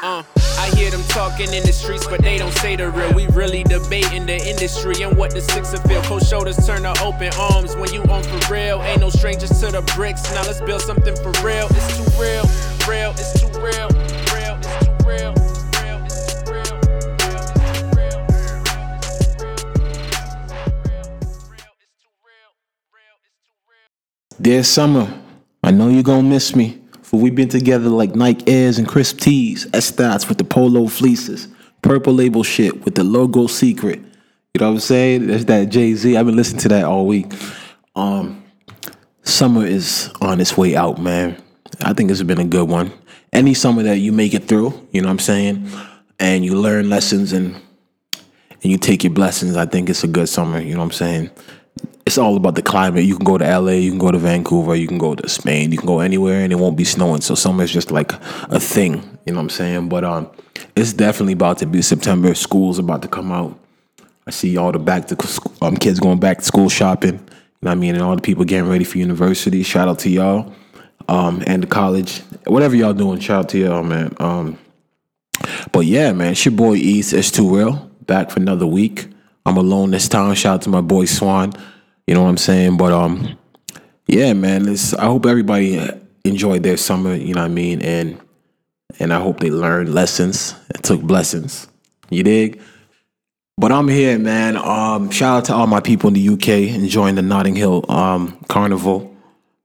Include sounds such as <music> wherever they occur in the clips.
Uh, I hear them talking in the streets, but they don't say the real. We really debating the industry and what the sixer feel. Cold shoulders turn to open arms when you on for real. Ain't no strangers to the bricks. Now let's build something for real. It's too real, real, it's too real. Dear Summer, I know you're gonna miss me. For we've been together like Nike Airs and crisp tees, Estats with the polo fleeces, purple label shit with the logo secret. You know what I'm saying? That's that Jay Z. I've been listening to that all week. Um, summer is on its way out, man. I think it's been a good one. Any summer that you make it through, you know what I'm saying, and you learn lessons and and you take your blessings, I think it's a good summer. You know what I'm saying? It's all about the climate. You can go to LA, you can go to Vancouver, you can go to Spain, you can go anywhere, and it won't be snowing. So summer is just like a thing. You know what I'm saying? But um, it's definitely about to be September. School's about to come out. I see all the back to school, um, kids going back to school shopping. You know what I mean? And all the people getting ready for university. Shout out to y'all. Um, and the college. Whatever y'all doing, shout out to y'all, man. Um, but yeah, man, it's your boy East. It's too real. Back for another week. I'm alone this time. Shout out to my boy Swan. You know what I'm saying? But um, yeah, man. It's, I hope everybody enjoyed their summer. You know what I mean? And and I hope they learned lessons and took blessings. You dig? But I'm here, man. Um, shout out to all my people in the UK enjoying the Notting Hill um, Carnival.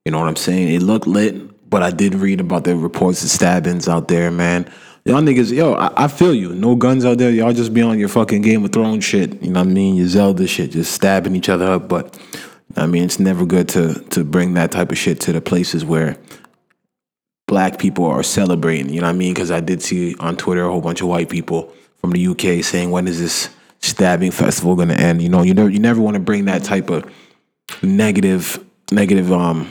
You know what I'm saying? It looked lit, but I did read about the reports of stabbings out there, man. Y'all niggas, yo, I, I feel you. No guns out there. Y'all just be on your fucking Game of Thrones shit. You know what I mean? Your Zelda shit, just stabbing each other up. But I mean, it's never good to to bring that type of shit to the places where black people are celebrating. You know what I mean? Because I did see on Twitter a whole bunch of white people from the UK saying, "When is this stabbing festival going to end?" You know, you never you never want to bring that type of negative negative um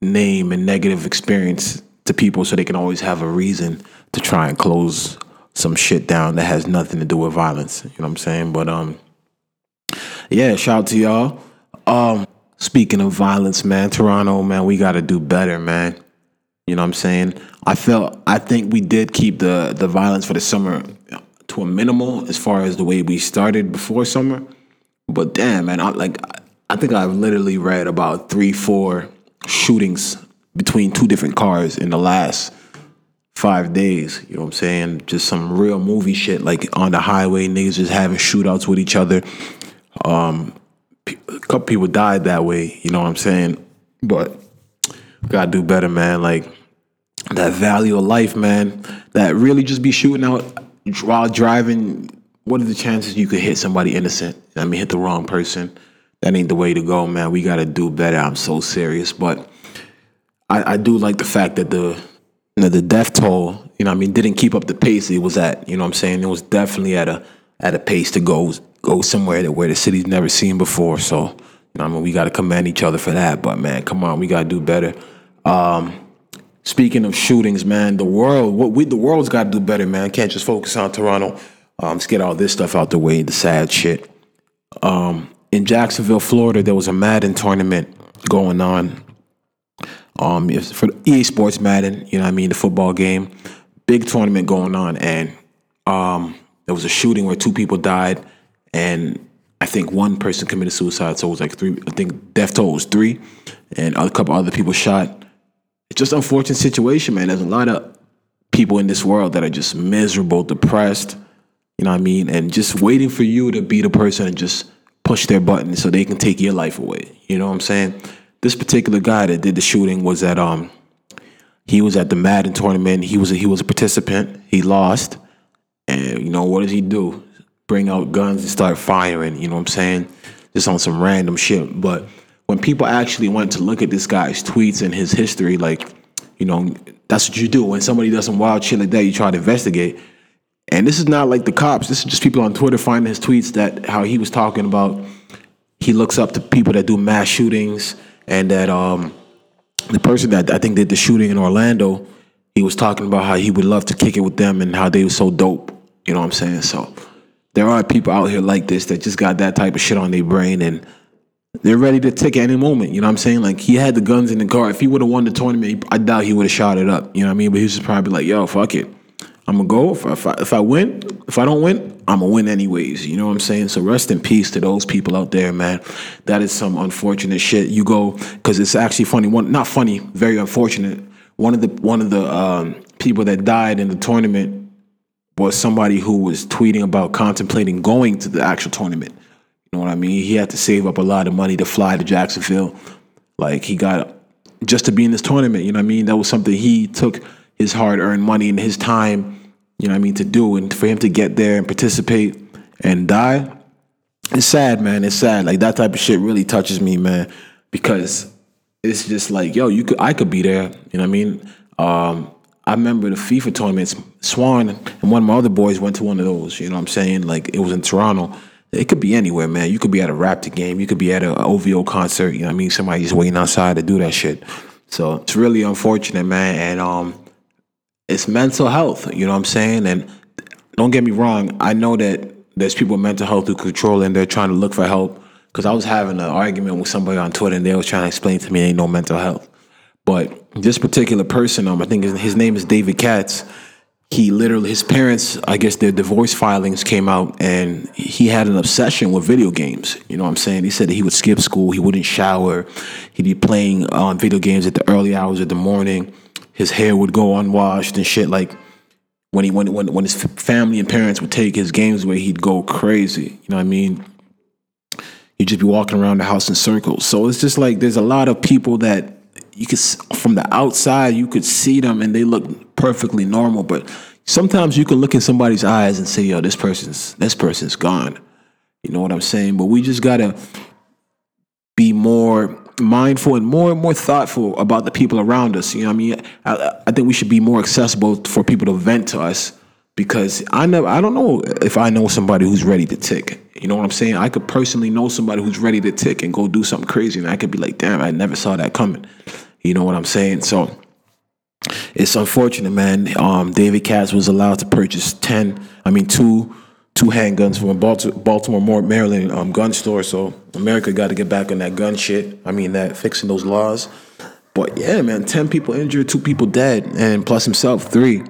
name and negative experience to people, so they can always have a reason to try and close some shit down that has nothing to do with violence. You know what I'm saying? But um, yeah, shout out to y'all. Um, speaking of violence, man, Toronto, man, we got to do better, man. You know what I'm saying? I felt I think we did keep the the violence for the summer to a minimal as far as the way we started before summer. But damn, man, I like I think I've literally read about three, four shootings between two different cars in the last five days. You know what I'm saying? Just some real movie shit, like on the highway, niggas just having shootouts with each other. Um, a couple people died that way. You know what I'm saying? But gotta do better, man. Like that value of life, man. That really just be shooting out while driving. What are the chances you could hit somebody innocent? I mean, hit the wrong person. That ain't the way to go, man. We gotta do better. I'm so serious, but I, I do like the fact that the you know, the death toll, you know, I mean, didn't keep up the pace it was at. You know, what I'm saying it was definitely at a at a pace to go go somewhere that where the city's never seen before. So, you know, I mean, we got to commend each other for that. But man, come on, we got to do better. Um, speaking of shootings, man, the world, what we the world's got to do better, man. Can't just focus on Toronto. Um, let's get all this stuff out the way, the sad shit. Um, in Jacksonville, Florida, there was a Madden tournament going on um, for EA Sports Madden, you know I mean, the football game, big tournament going on, and um, there was a shooting where two people died, and I think one person committed suicide, so it was like three. I think death toll was three, and a couple other people shot. It's just an unfortunate situation, man. There's a lot of people in this world that are just miserable, depressed, you know what I mean, and just waiting for you to be the person and just push their button so they can take your life away. You know what I'm saying? This particular guy that did the shooting was at um he was at the Madden tournament. He was a, he was a participant. He lost, and you know what does he do? Bring out guns and start firing. You know what I'm saying? Just on some random shit. But when people actually went to look at this guy's tweets and his history, like you know, that's what you do when somebody does some wild shit like that. You try to investigate. And this is not like the cops. This is just people on Twitter finding his tweets that how he was talking about. He looks up to people that do mass shootings, and that um, the person that I think did the shooting in Orlando, he was talking about how he would love to kick it with them and how they were so dope. You know what I'm saying? So there are people out here like this that just got that type of shit on their brain and they're ready to take at any moment. You know what I'm saying? Like he had the guns in the car. If he would have won the tournament, I doubt he would have shot it up. You know what I mean? But he was just probably like, "Yo, fuck it, I'm gonna go. If I, if I, if I win, if I don't win, I'm gonna win anyways. You know what I'm saying? So rest in peace to those people out there, man. That is some unfortunate shit. You go because it's actually funny. One, not funny, very unfortunate. One of the one of the um, people that died in the tournament was somebody who was tweeting about contemplating going to the actual tournament. You know what I mean? He had to save up a lot of money to fly to Jacksonville. Like he got just to be in this tournament. You know what I mean? That was something he took his hard earned money and his time. You know what I mean to do, and for him to get there and participate and die, it's sad, man. It's sad. Like that type of shit really touches me, man, because it's just like, yo, you could, I could be there. You know what I mean? Um, I remember the FIFA tournaments. Swan and one of my other boys went to one of those. You know what I'm saying? Like it was in Toronto. It could be anywhere, man. You could be at a Raptor game. You could be at an OVO concert. You know what I mean? Somebody's waiting outside to do that shit. So it's really unfortunate, man. And um, it's mental health. You know what I'm saying? And don't get me wrong. I know that there's people with mental health who control and they're trying to look for help. Because I was having an argument with somebody on Twitter and they was trying to explain to me ain't no mental health. But this particular person, um, I think his, his name is David Katz. He literally, his parents, I guess their divorce filings came out, and he had an obsession with video games. You know what I'm saying? He said that he would skip school, he wouldn't shower, he'd be playing um, video games at the early hours of the morning. His hair would go unwashed and shit. Like when he when when when his family and parents would take his games away, he'd go crazy. You know what I mean? He'd just be walking around the house in circles. So it's just like there's a lot of people that you could from the outside you could see them and they look perfectly normal, but sometimes you can look in somebody's eyes and say, "Yo, this person's this person's gone." You know what I'm saying? But we just gotta be more mindful and more and more thoughtful about the people around us. You know, I mean, I, I think we should be more accessible for people to vent to us because I never, I don't know if I know somebody who's ready to tick. You know what I'm saying? I could personally know somebody who's ready to tick and go do something crazy, and I could be like, "Damn, I never saw that coming." You know what I'm saying? So it's unfortunate, man. Um, David Katz was allowed to purchase ten, I mean two, two handguns from a Baltimore, Maryland um, gun store. So America got to get back on that gun shit. I mean that fixing those laws. But yeah, man, ten people injured, two people dead, and plus himself three.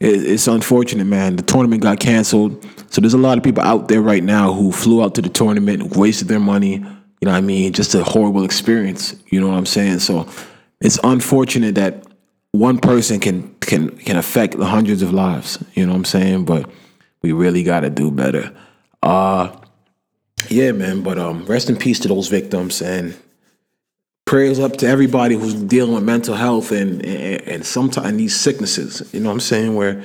It's unfortunate, man. The tournament got canceled, so there's a lot of people out there right now who flew out to the tournament, wasted their money. You know what I mean? Just a horrible experience. You know what I'm saying? So it's unfortunate that one person can can can affect hundreds of lives. You know what I'm saying? But we really got to do better. Uh yeah, man. But um, rest in peace to those victims and prayers up to everybody who's dealing with mental health and and, and sometimes these sicknesses. You know what I'm saying? Where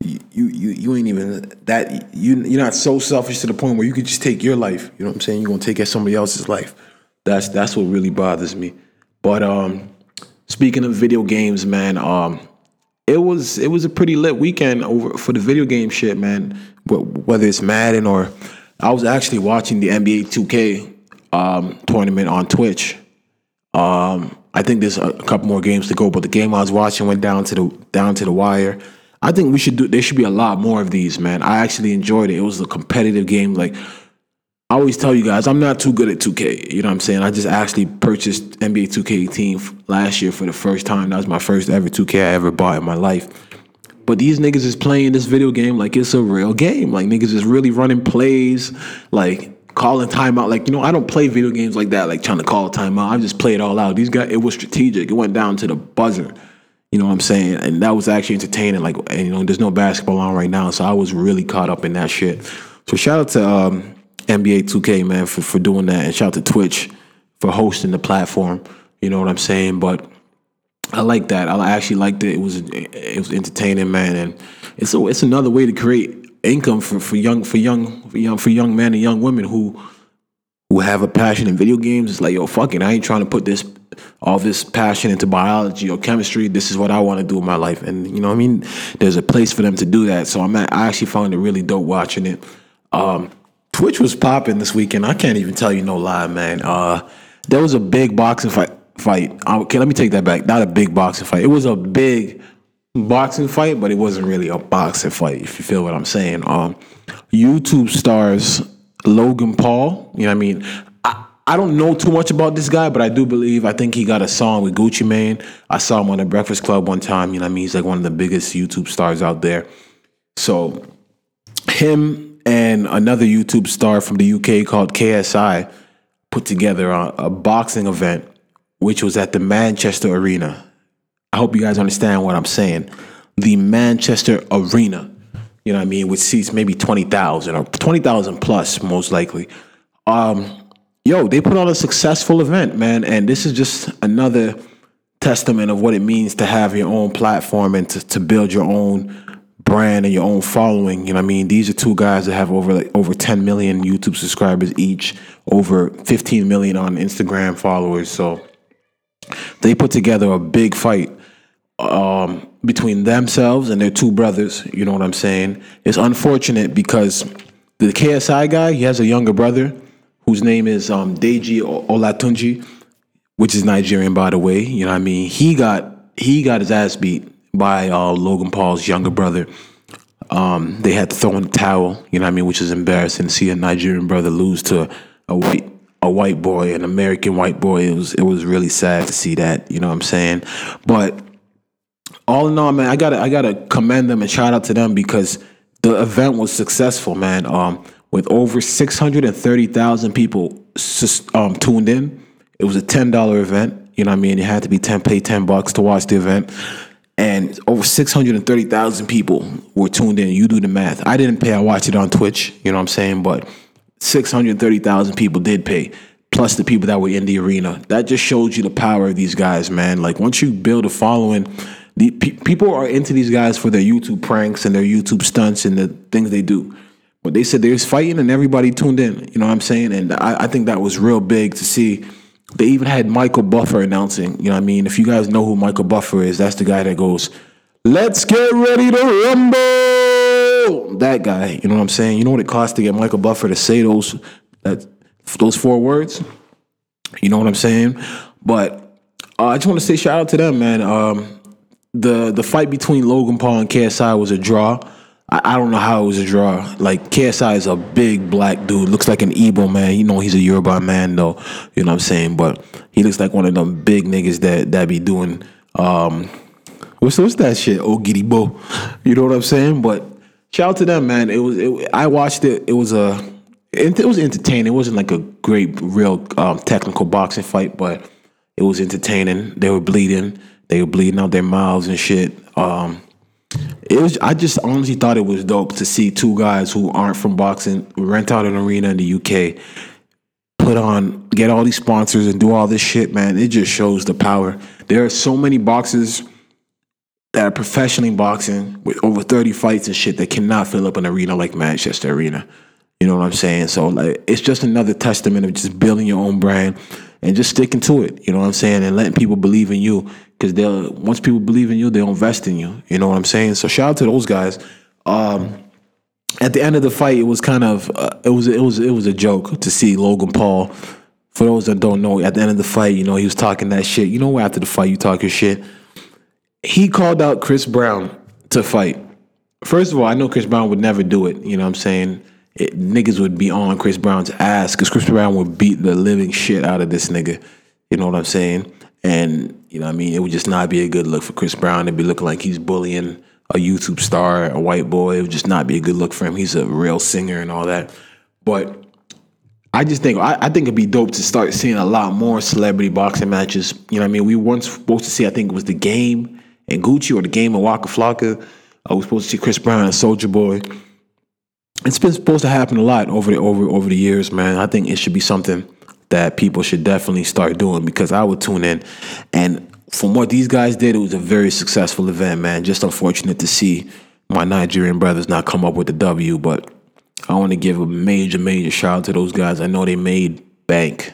you you you ain't even that you you're not so selfish to the point where you could just take your life. You know what I'm saying? You're gonna take at somebody else's life. That's that's what really bothers me. But um Speaking of video games, man, um, it was it was a pretty lit weekend over for the video game shit, man. Whether it's Madden or I was actually watching the NBA 2K um, tournament on Twitch. Um, I think there's a couple more games to go, but the game I was watching went down to the down to the wire. I think we should do. There should be a lot more of these, man. I actually enjoyed it. It was a competitive game, like I always tell you guys, I'm not too good at 2K. You know what I'm saying? I just actually purchased NBA 2K18 last year for the first time. That was my first ever 2K I ever bought in my life. But these niggas is playing this video game like it's a real game. Like niggas is really running plays, like calling timeout. Like, you know, I don't play video games like that, like trying to call timeout. I just play it all out. These guys, it was strategic. It went down to the buzzer. You know what I'm saying? And that was actually entertaining. Like, and, you know, there's no basketball on right now. So I was really caught up in that shit. So shout out to um, NBA 2K, man, for, for doing that. And shout out to Twitch for hosting the platform. You know what I'm saying? But I like that. I actually liked it. It was it was entertaining, man, and it's a, it's another way to create income for, for young for young for young for young men and young women who who have a passion in video games. It's like, yo, fuck it. I ain't trying to put this all this passion into biology or chemistry. This is what I want to do in my life, and you know, what I mean, there's a place for them to do that. So I'm at, I actually found it really dope watching it. Um, Twitch was popping this weekend. I can't even tell you no lie, man. Uh, there was a big boxing fight. Fight. Okay, let me take that back. Not a big boxing fight. It was a big boxing fight, but it wasn't really a boxing fight. If you feel what I'm saying. Um, YouTube stars Logan Paul. You know what I mean? I, I don't know too much about this guy, but I do believe I think he got a song with Gucci Mane. I saw him on the Breakfast Club one time. You know what I mean? He's like one of the biggest YouTube stars out there. So him and another YouTube star from the UK called KSI put together a, a boxing event, which was at the Manchester Arena. I hope you guys understand what I'm saying. The Manchester Arena, you know what I mean, which seats maybe 20,000 or 20,000 plus, most likely. Um, yo, they put on a successful event, man. And this is just another testament of what it means to have your own platform and to, to build your own brand and your own following. You know what I mean? These are two guys that have over like over 10 million YouTube subscribers each, over 15 million on Instagram followers. So they put together a big fight um, between themselves and their two brothers. You know what I'm saying? It's unfortunate because the KSI guy, he has a younger brother whose name is um, Deji Olatunji, which is Nigerian, by the way. You know what I mean? He got he got his ass beat by uh, Logan Paul's younger brother. Um, they had to throw in the towel, you know what I mean, which is embarrassing to see a Nigerian brother lose to a white a white boy, an American white boy. It was it was really sad to see that, you know what I'm saying? But all in all, man, I gotta I gotta commend them and shout out to them because the event was successful, man. Um, with over six hundred and thirty thousand people um, tuned in. It was a ten dollar event. You know what I mean? You had to be ten pay ten bucks to watch the event. And over 630,000 people were tuned in. You do the math. I didn't pay. I watched it on Twitch. You know what I'm saying? But 630,000 people did pay, plus the people that were in the arena. That just shows you the power of these guys, man. Like once you build a following, the, pe- people are into these guys for their YouTube pranks and their YouTube stunts and the things they do. But they said there's fighting and everybody tuned in. You know what I'm saying? And I, I think that was real big to see. They even had Michael Buffer announcing. You know what I mean? If you guys know who Michael Buffer is, that's the guy that goes, "Let's get ready to rumble." That guy. You know what I'm saying? You know what it costs to get Michael Buffer to say those that those four words. You know what I'm saying? But uh, I just want to say shout out to them, man. Um, the the fight between Logan Paul and KSI was a draw. I, I, don't know how it was a draw. Like KSI is a big black dude, looks like an Igbo man. You know he's a Yoruba man though. You know what I'm saying? But he looks like one of them big niggas that that be doing um what's what's that shit? Oh giddy bo. You know what I'm saying? But shout out to them, man. It was it, I watched it. It was a it, it was entertaining. It wasn't like a great real um, technical boxing fight, but it was entertaining. They were bleeding. They were bleeding out their mouths and shit. Um, it was. I just honestly thought it was dope to see two guys who aren't from boxing rent out an arena in the UK, put on, get all these sponsors and do all this shit. Man, it just shows the power. There are so many boxers that are professionally boxing with over thirty fights and shit that cannot fill up an arena like Manchester Arena. You know what I'm saying? So like, it's just another testament of just building your own brand and just sticking to it. You know what I'm saying? And letting people believe in you because they'll once people believe in you, they'll invest in you. You know what I'm saying? So shout out to those guys. Um, at the end of the fight, it was kind of uh, it was it was it was a joke to see Logan Paul. For those that don't know, at the end of the fight, you know he was talking that shit. You know, after the fight, you talk your shit. He called out Chris Brown to fight. First of all, I know Chris Brown would never do it. You know what I'm saying? it, niggas would be on Chris Brown's ass because Chris Brown would beat the living shit out of this nigga. You know what I'm saying? And you know, what I mean, it would just not be a good look for Chris Brown. It'd be looking like he's bullying a YouTube star, a white boy. It would just not be a good look for him. He's a real singer and all that. But I just think I, I, think it'd be dope to start seeing a lot more celebrity boxing matches. You know what I mean? We were once supposed to see, I think it was the game and Gucci or the game of Waka Flocka. I was supposed to see Chris Brown and Soulja Boy it's been supposed to happen a lot over the over over the years, man. I think it should be something that people should definitely start doing because I would tune in, and from what these guys did, it was a very successful event, man. Just unfortunate to see my Nigerian brothers not come up with the W, but I want to give a major, major shout out to those guys. I know they made bank.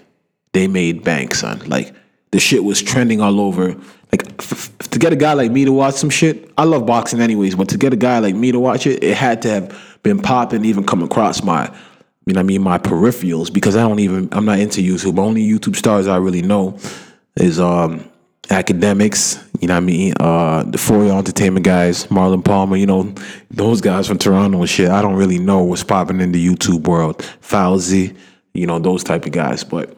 They made bank, son. Like the shit was trending all over. Like f- f- to get a guy like me to watch some shit, I love boxing anyways, but to get a guy like me to watch it, it had to have been popping, even come across my, you know, I mean, my peripherals because I don't even, I'm not into YouTube. Only YouTube stars I really know is um Akademiks, you know what I mean? Uh the Four Entertainment guys, Marlon Palmer, you know, those guys from Toronto and shit. I don't really know what's popping in the YouTube world. Fousey, you know, those type of guys. But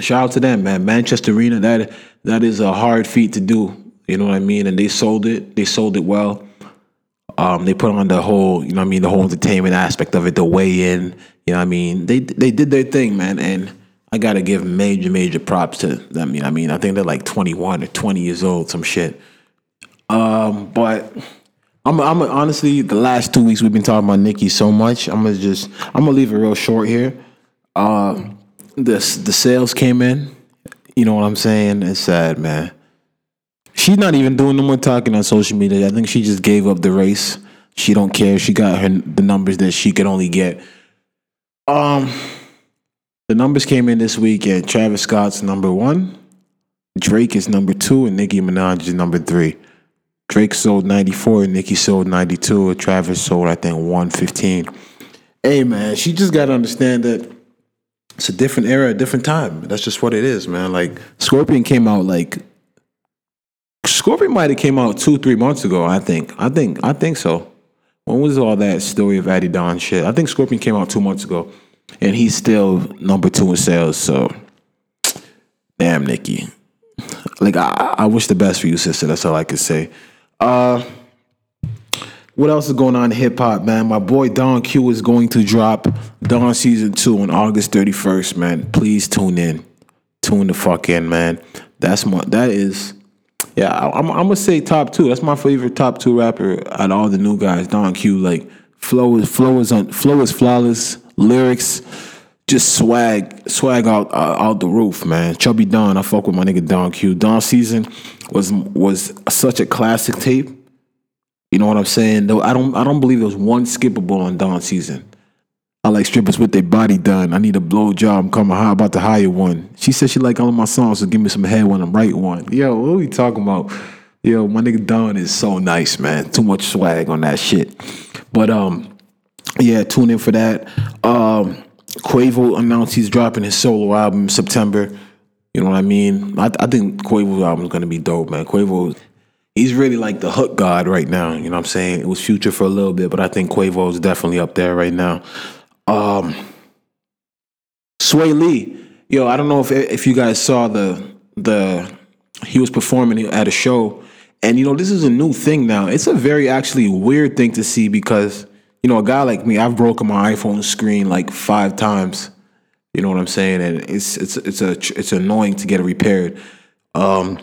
shout out to them, man. Manchester Arena, that that is a hard feat to do. You know what I mean? And they sold it. They sold it well. Um, they put on the whole, you know, what I mean, the whole entertainment aspect of it, the weigh in. You know, what I mean, they they did their thing, man, and I gotta give major major props to them. You know, I mean, I think they're like 21 or 20 years old, some shit. Um, but I'm, I'm honestly the last two weeks we've been talking about Nicki so much. I'm gonna just I'm gonna leave it real short here. Uh, this the sales came in. You know what I'm saying? It's sad, man. She's not even doing no more talking on social media. I think she just gave up the race. She don't care. She got her the numbers that she could only get. Um, the numbers came in this week, and Travis Scott's number one, Drake is number two, and Nicki Minaj is number three. Drake sold 94, Nicki sold 92, Travis sold, I think, 115. Hey, man, she just got to understand that it's a different era, a different time. That's just what it is, man. Like, Scorpion came out like, Scorpion might have came out two, three months ago, I think. I think, I think so. When was all that story of Adidon shit? I think Scorpion came out two months ago, and he's still number two in sales, so damn, Nicki. Like, I, I wish the best for you, sister. That's all I could say. Uh, what else is going on in hip hop, man? My boy Don Q is going to drop Don season two on August 31st, man. Please tune in. Tune the fuck in, man. That's my that is yeah, I, am I'm gonna say top two. That's my favorite top two rapper out of all the new guys. Don Q, like flow is flow is on flow is flawless. Lyrics, just swag swag out uh, out the roof, man. Chubby Don, I fuck with my nigga Don Q. Don season was was such a classic tape. You know what I'm saying? Though I don't I don't believe there was one skippable on Don season. I like strippers with their body done. I need a blow job. I'm coming high about to hire one. She said she like all of my songs, so give me some head when I'm right one. Yo, what are we talking about? Yo, my nigga Don is so nice, man. Too much swag on that shit. But um, yeah, tune in for that. Um, Quavo announced he's dropping his solo album in September. You know what I mean? I, I think Quavo's album is gonna be dope, man. Quavo, he's really like the hook god right now. You know what I'm saying? It was Future for a little bit, but I think Quavo is definitely up there right now. Um, Swae Lee, yo, I don't know if if you guys saw the the he was performing at a show, and you know this is a new thing now. It's a very actually weird thing to see because you know a guy like me, I've broken my iPhone screen like five times you know what I'm saying? And it's it's it's a it's annoying to get it repaired. Um,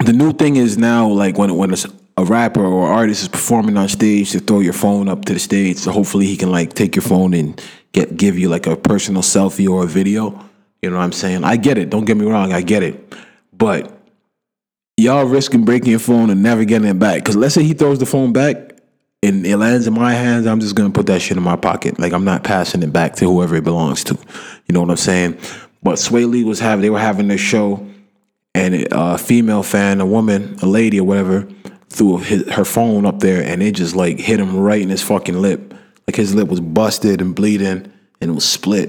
the new thing is now like when when a rapper or artist is performing on stage to throw your phone up to the stage, so hopefully he can like take your phone and get give you like a personal selfie or a video. You know what I'm saying? I get it. Don't get me wrong. I get it. But y'all risking breaking your phone and never getting it back. Because let's say he throws the phone back and it lands in my hands, I'm just gonna put that shit in my pocket. Like I'm not passing it back to whoever it belongs to. You know what I'm saying? But Swae Lee was having they were having their show, and a female fan, a woman, a lady or whatever, threw his, her phone up there, and it just like hit him right in his fucking lip. Like his lip was busted and bleeding, and it was split.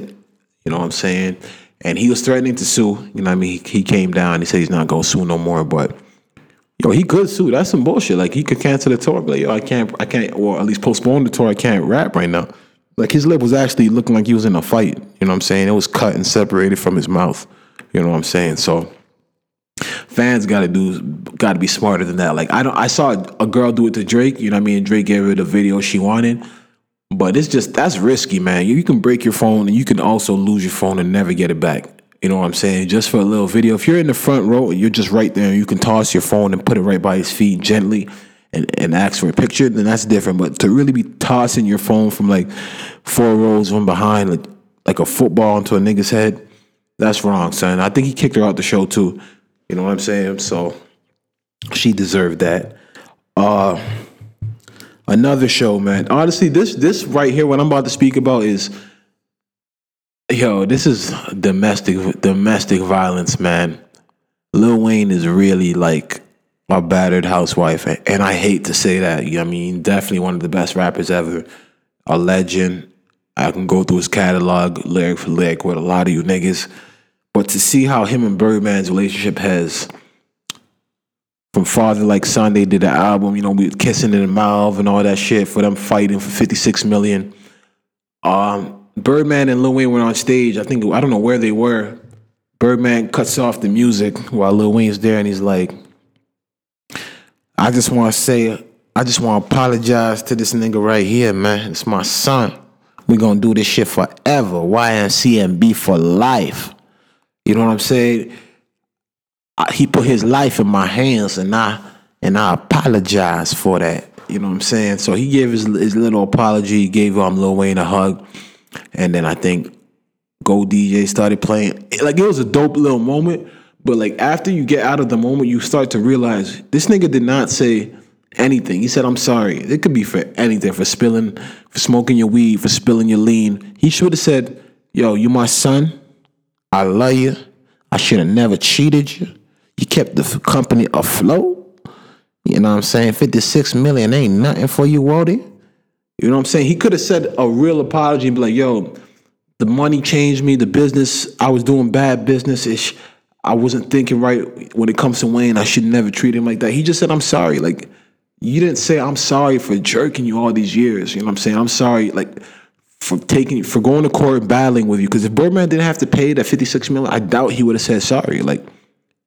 You know what I'm saying? And he was threatening to sue. You know what I mean? He, he came down. He said he's not gonna sue no more, but yo, he could sue. That's some bullshit. Like he could cancel the tour. Like yo, I can't, I can't, or at least postpone the tour. I can't rap right now. Like his lip was actually looking like he was in a fight. You know what I'm saying? It was cut and separated from his mouth. You know what I'm saying? So fans got to do, got to be smarter than that. Like I don't, I saw a girl do it to Drake. You know what I mean? Drake gave her the video she wanted. But it's just that's risky, man. You, you can break your phone and you can also lose your phone and never get it back. You know what I'm saying? Just for a little video. If you're in the front row and you're just right there, you can toss your phone and put it right by his feet gently and, and ask for a picture, then that's different. But to really be tossing your phone from like four rows from behind, like, like a football into a nigga's head, that's wrong, son. I think he kicked her out the show too. You know what I'm saying? So she deserved that. Uh another show, man. Honestly, this this right here, what I'm about to speak about is Yo, this is domestic domestic violence, man. Lil Wayne is really like a battered housewife, and I hate to say that. I mean, definitely one of the best rappers ever, a legend. I can go through his catalog lyric for lyric with a lot of you niggas, but to see how him and Birdman's relationship has from Father Like Son, they did the album, you know, we kissing in the mouth and all that shit for them fighting for 56 million. Um, Birdman and Lil Wayne went on stage. I think I don't know where they were. Birdman cuts off the music while Lil Wayne's there, and he's like, "I just want to say I just want to apologize to this nigga right here, man. It's my son. We gonna do this shit forever. YMCMB for life. You know what I'm saying? I, he put his life in my hands, and I and I apologize for that. You know what I'm saying? So he gave his his little apology. He gave um Lil Wayne a hug, and then I think Go DJ started playing. Like it was a dope little moment. But like after you get out of the moment, you start to realize this nigga did not say anything. He said, I'm sorry. It could be for anything, for spilling, for smoking your weed, for spilling your lean. He should have said, Yo, you my son. I love you. I should have never cheated you. You kept the company afloat. You know what I'm saying? 56 million ain't nothing for you, Wody. You know what I'm saying? He could have said a real apology and be like, yo, the money changed me, the business, I was doing bad business. I wasn't thinking right when it comes to Wayne. I should never treat him like that. He just said, I'm sorry. Like, you didn't say I'm sorry for jerking you all these years. You know what I'm saying? I'm sorry, like for taking for going to court and battling with you. Because if Birdman didn't have to pay that 56 million, I doubt he would have said sorry. Like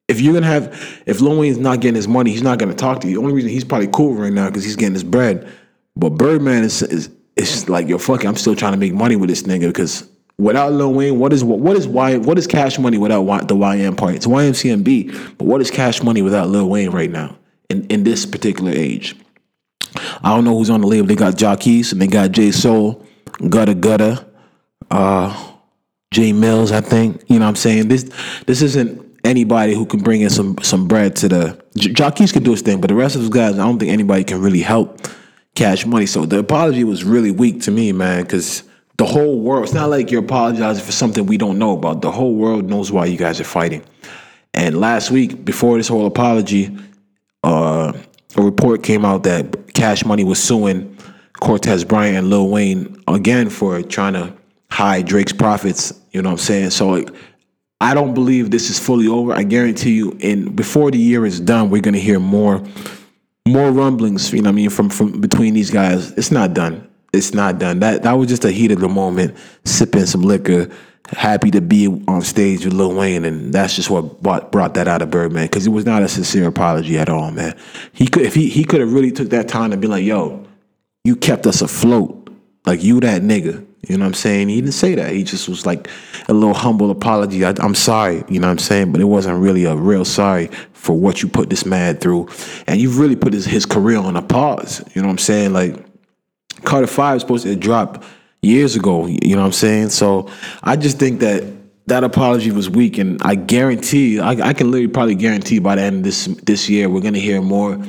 if you're gonna have if Lil Wayne's not getting his money, he's not gonna talk to you. The only reason he's probably cool right now because he's getting his bread. But Birdman is is it's like yo fuck it, I'm still trying to make money with this nigga because without Lil Wayne, what is what what is why what is cash money without the YM part? It's YMCMB, but what is cash money without Lil Wayne right now? in, in this particular age. I don't know who's on the label. They got Jacquees and they got J Soul, Gutta Gutta, uh, Jay Mills, I think. You know what I'm saying? This this isn't anybody who can bring in some some bread to the Jacquees can do his thing, but the rest of those guys, I don't think anybody can really help cash money. So the apology was really weak to me, man, because the whole world, it's not like you're apologizing for something we don't know about. The whole world knows why you guys are fighting. And last week, before this whole apology, uh, a report came out that Cash Money was suing Cortez Bryant and Lil Wayne again for trying to hide Drake's profits. You know what I'm saying? So I don't believe this is fully over. I guarantee you, and before the year is done, we're gonna hear more, more rumblings. You know what I mean? From from between these guys, it's not done. It's not done. That that was just a heat of the moment, sipping some liquor happy to be on stage with Lil Wayne, and that's just what brought, brought that out of Birdman because it was not a sincere apology at all, man. He could if he he could have really took that time to be like, "Yo, you kept us afloat, like you that nigga." You know what I'm saying? He didn't say that. He just was like a little humble apology. I, am sorry, you know what I'm saying? But it wasn't really a real sorry for what you put this man through, and you've really put his, his career on a pause. You know what I'm saying? Like Carter Five is supposed to drop years ago. You know what I'm saying? So I just think that that apology was weak, and I guarantee, I, I can literally probably guarantee by the end of this this year, we're gonna hear more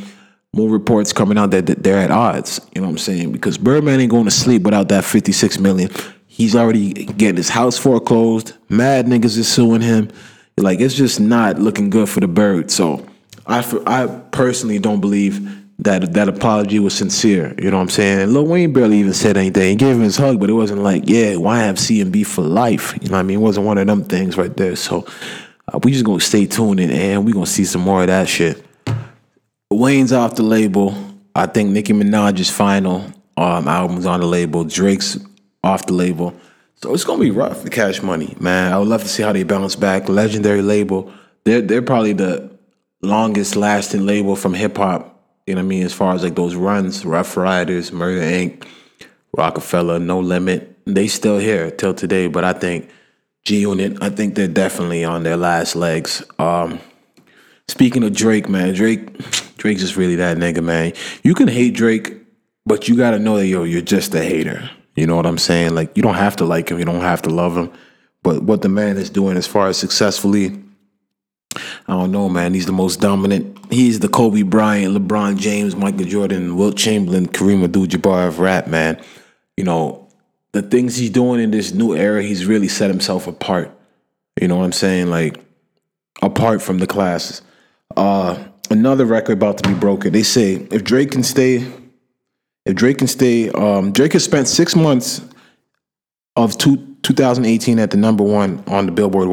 more reports coming out that, they're at odds. You know what I'm saying? Because Birdman ain't going to sleep without that 56 million. He's already getting his house foreclosed. Mad niggas is suing him. Like it's just not looking good for the bird. So I I personally don't believe that that apology was sincere. You know what I'm saying? And Lil Wayne barely even said anything. He gave him his hug, but it wasn't like, yeah, YMCMB for life. You know what I mean? It wasn't one of them things right there. So uh, we just gonna stay tuned and, and we gonna see some more of that shit. Wayne's off the label. I think Nicki Minaj's final um, album's on the label. Drake's off the label. So it's gonna be rough for Cash Money, man. I would love to see how they bounce back. Legendary label. They're they're probably the longest lasting label from hip hop you know what I mean? As far as like those runs, Ruff Ryders, Murder Inc., Rockefeller, No Limit, they still here till today. But I think G Unit, I think they're definitely on their last legs. Um, speaking of Drake, man, Drake, Drake's just really that nigga, man. You can hate Drake, but you gotta know that yo, you're just a hater. You know what I'm saying? Like you don't have to like him, you don't have to love him. But what the man is doing as far as successfully I don't know, man. He's the most dominant. He's the Kobe Bryant, LeBron James, Michael Jordan, Wilt Chamberlain, Kareem Abdul-Jabbar of rap, man. You know, the things he's doing in this new era, he's really set himself apart. You know what I'm saying? Like, apart from the classes. Uh, another record about to be broken. They say if Drake can stay, if Drake can stay, um, Drake has spent six months of two, 2018 at the number one on the Billboard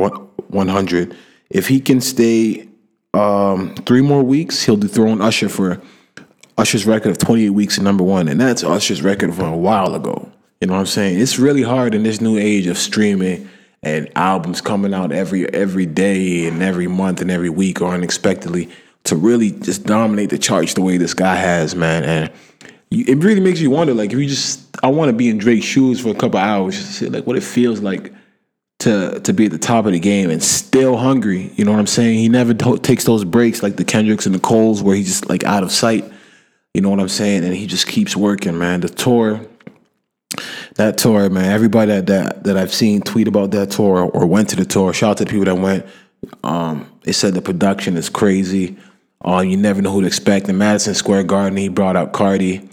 100 if he can stay um, three more weeks, he'll dethrone Usher for Usher's record of 28 weeks at number one, and that's Usher's record from a while ago. You know what I'm saying? It's really hard in this new age of streaming and albums coming out every every day and every month and every week or unexpectedly to really just dominate the charts the way this guy has, man. And you, it really makes you wonder, like, if you just, I want to be in Drake's shoes for a couple hours, just see, like, what it feels like to to be at the top of the game and still hungry. You know what I'm saying? He never takes those breaks like the Kendricks and the Coles where he's just like out of sight. You know what I'm saying? And he just keeps working, man. The tour, that tour, man. Everybody that that, that I've seen tweet about that tour or went to the tour. Shout out to the people that went. Um, they said the production is crazy. Um, you never know who to expect. In Madison Square Garden, he brought out Cardi.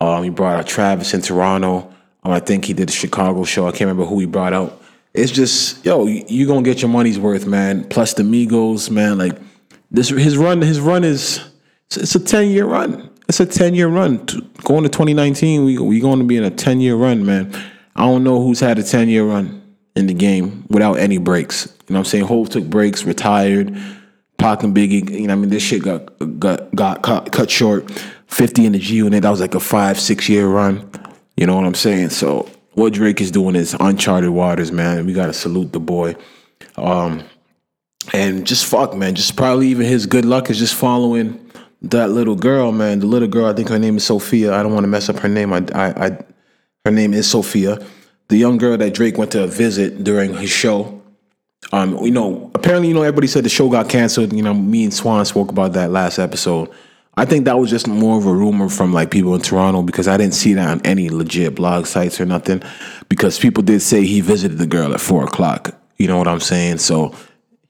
Um, he brought out Travis in Toronto. Um, I think he did a Chicago show. I can't remember who he brought out. It's just, yo, you gonna get your money's worth, man. Plus the Migos, man. Like this, his run, his run is it's a ten year run. It's a ten year run. Going to 2019, we we going to be in a ten year run, man. I don't know who's had a ten year run in the game without any breaks. You know what I'm saying? Hove took breaks, retired. Pac and Biggie, you know, I mean, this shit got got got cut, cut short. 50 in the G unit, that was like a five, six year run. You know what I'm saying? So what Drake is doing is uncharted waters, man. We gotta salute the boy. Um, and just fuck, man. Just probably even his good luck is just following that little girl, man. The little girl, I think her name is Sophia. I don't want to mess up her name. I, I, I, her name is Sophia. The young girl that Drake went to visit during his show. Um, you know, apparently, you know, everybody said the show got canceled. You know, me and Swan spoke about that last episode. I think that was just more of a rumor from like people in Toronto because I didn't see that on any legit blog sites or nothing. Because people did say he visited the girl at four o'clock. You know what I'm saying? So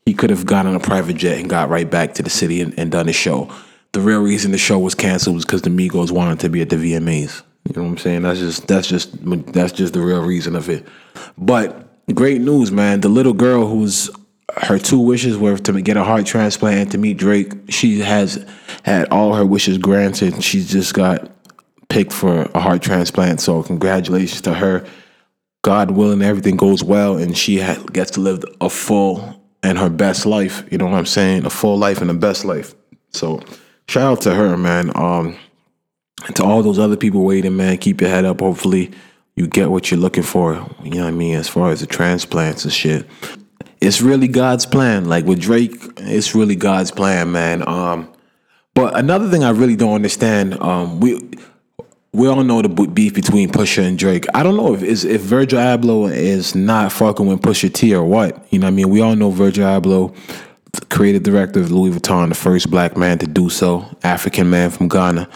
he could have gotten on a private jet and got right back to the city and, and done the show. The real reason the show was canceled was because the Migos wanted to be at the VMAs. You know what I'm saying? That's just that's just that's just the real reason of it. But great news, man. The little girl who's her two wishes were to get a heart transplant and to meet Drake. She has had all her wishes granted. She's just got picked for a heart transplant. So congratulations to her. God willing, everything goes well, and she gets to live a full and her best life. You know what I'm saying? A full life and a best life. So shout out to her, man. Um, and to all those other people waiting, man, keep your head up. Hopefully, you get what you're looking for. You know what I mean? As far as the transplants and shit it's really God's plan. Like with Drake, it's really God's plan, man. Um, but another thing I really don't understand, um, we we all know the beef between Pusha and Drake. I don't know if if Virgil Abloh is not fucking with Pusha T or what. You know what I mean? We all know Virgil Abloh, creative director of Louis Vuitton, the first black man to do so, African man from Ghana,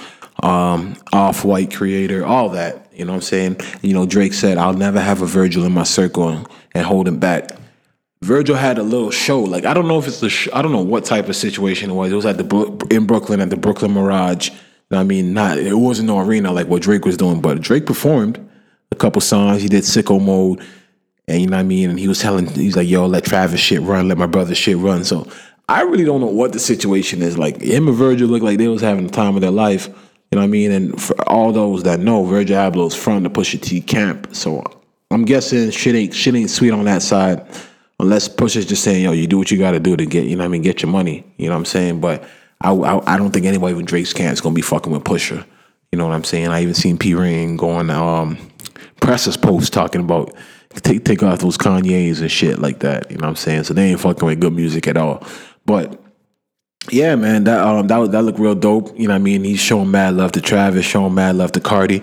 um, off white creator, all that. You know what I'm saying? You know, Drake said, I'll never have a Virgil in my circle and hold him back. Virgil had a little show. Like I don't know if it's the sh- I don't know what type of situation it was. It was at the in Brooklyn at the Brooklyn Mirage. I mean, not it wasn't no arena like what Drake was doing, but Drake performed a couple songs. He did Sicko Mode, and you know what I mean. And he was telling, he's like, "Yo, let Travis shit run, let my brother shit run." So I really don't know what the situation is. Like him and Virgil look like they was having the time of their life. You know what I mean? And for all those that know, Virgil Abloh's from the Pusha T camp. So I'm guessing shit ain't shit ain't sweet on that side unless Pusha's just saying, yo, you do what you got to do to get, you know what I mean, get your money. You know what I'm saying? But I, I, I don't think anybody with Drake's camp is to be fucking with Pusha. You know what I'm saying? I even seen P Ring going, um, Press's post talking about take take off those Kanye's and shit like that. You know what I'm saying? So they ain't fucking with good music at all. But yeah, man, that um that that looked real dope. You know what I mean? He's showing mad love to Travis, showing mad love to Cardi.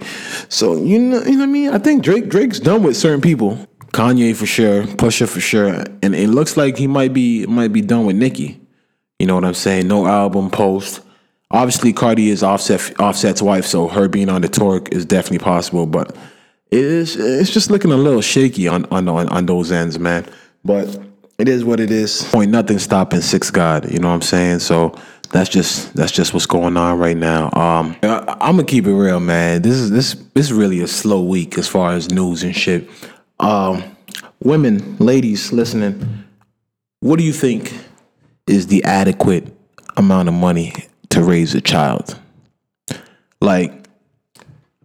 So you know, you know what I mean? I think Drake Drake's done with certain people. Kanye for sure, Pusha for sure, and it looks like he might be might be done with Nicki. You know what I'm saying? No album post. Obviously, Cardi is Offset Offset's wife, so her being on the tour is definitely possible. But it is it's just looking a little shaky on on on, on those ends, man. But it is what it is. Point nothing stopping Six God. You know what I'm saying? So that's just that's just what's going on right now. Um, I, am gonna keep it real, man. This is this this is really a slow week as far as news and shit. Um, women, ladies listening, what do you think is the adequate amount of money to raise a child? Like,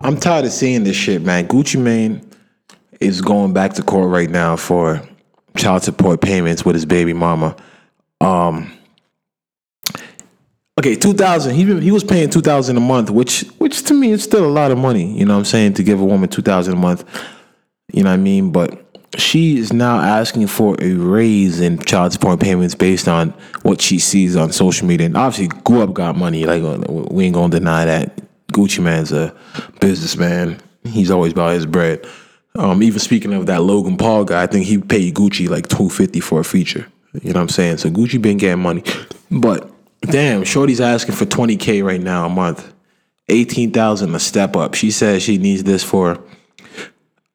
I'm tired of seeing this shit, man. Gucci Mane is going back to court right now for child support payments with his baby mama. Um, okay, two thousand. He he was paying two thousand a month, which which to me is still a lot of money. You know what I'm saying to give a woman two thousand a month. You know what I mean? But she is now asking for a raise in child support payments based on what she sees on social media. And obviously, Guap got money. Like we ain't gonna deny that. Gucci Mane's a businessman. He's always about his bread. Um, even speaking of that Logan Paul guy, I think he paid Gucci like two fifty for a feature. You know what I'm saying? So Gucci been getting money, but damn, Shorty's asking for twenty k right now a month, eighteen thousand a step up. She says she needs this for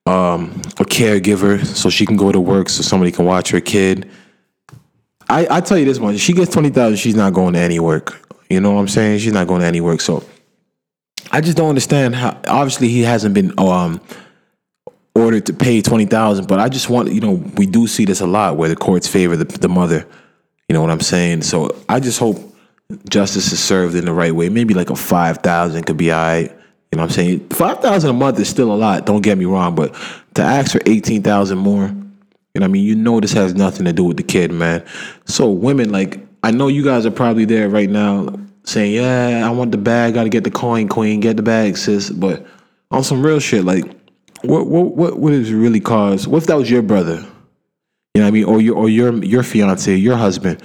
um, a caregiver so she can go to work so somebody can watch her kid. I I tell you this much: she gets twenty thousand, she's not going to any work. You know what I'm saying? She's not going to any work. So I just don't understand how. Obviously, he hasn't been um ordered to pay twenty thousand. But I just want you know we do see this a lot where the courts favor the, the mother. You know what I'm saying? So I just hope justice is served in the right way. Maybe like a five thousand could be alright. You know what I'm saying? Five thousand a month is still a lot. Don't get me wrong, but to ask for eighteen thousand more, you know what I mean? You know this has nothing to do with the kid, man. So women, like I know you guys are probably there right now saying, "Yeah, I want the bag. Got to get the coin, queen. Get the bag, sis." But on some real shit, like what what what would it really cause? What if that was your brother? You know what I mean? Or your or your your fiance, your husband,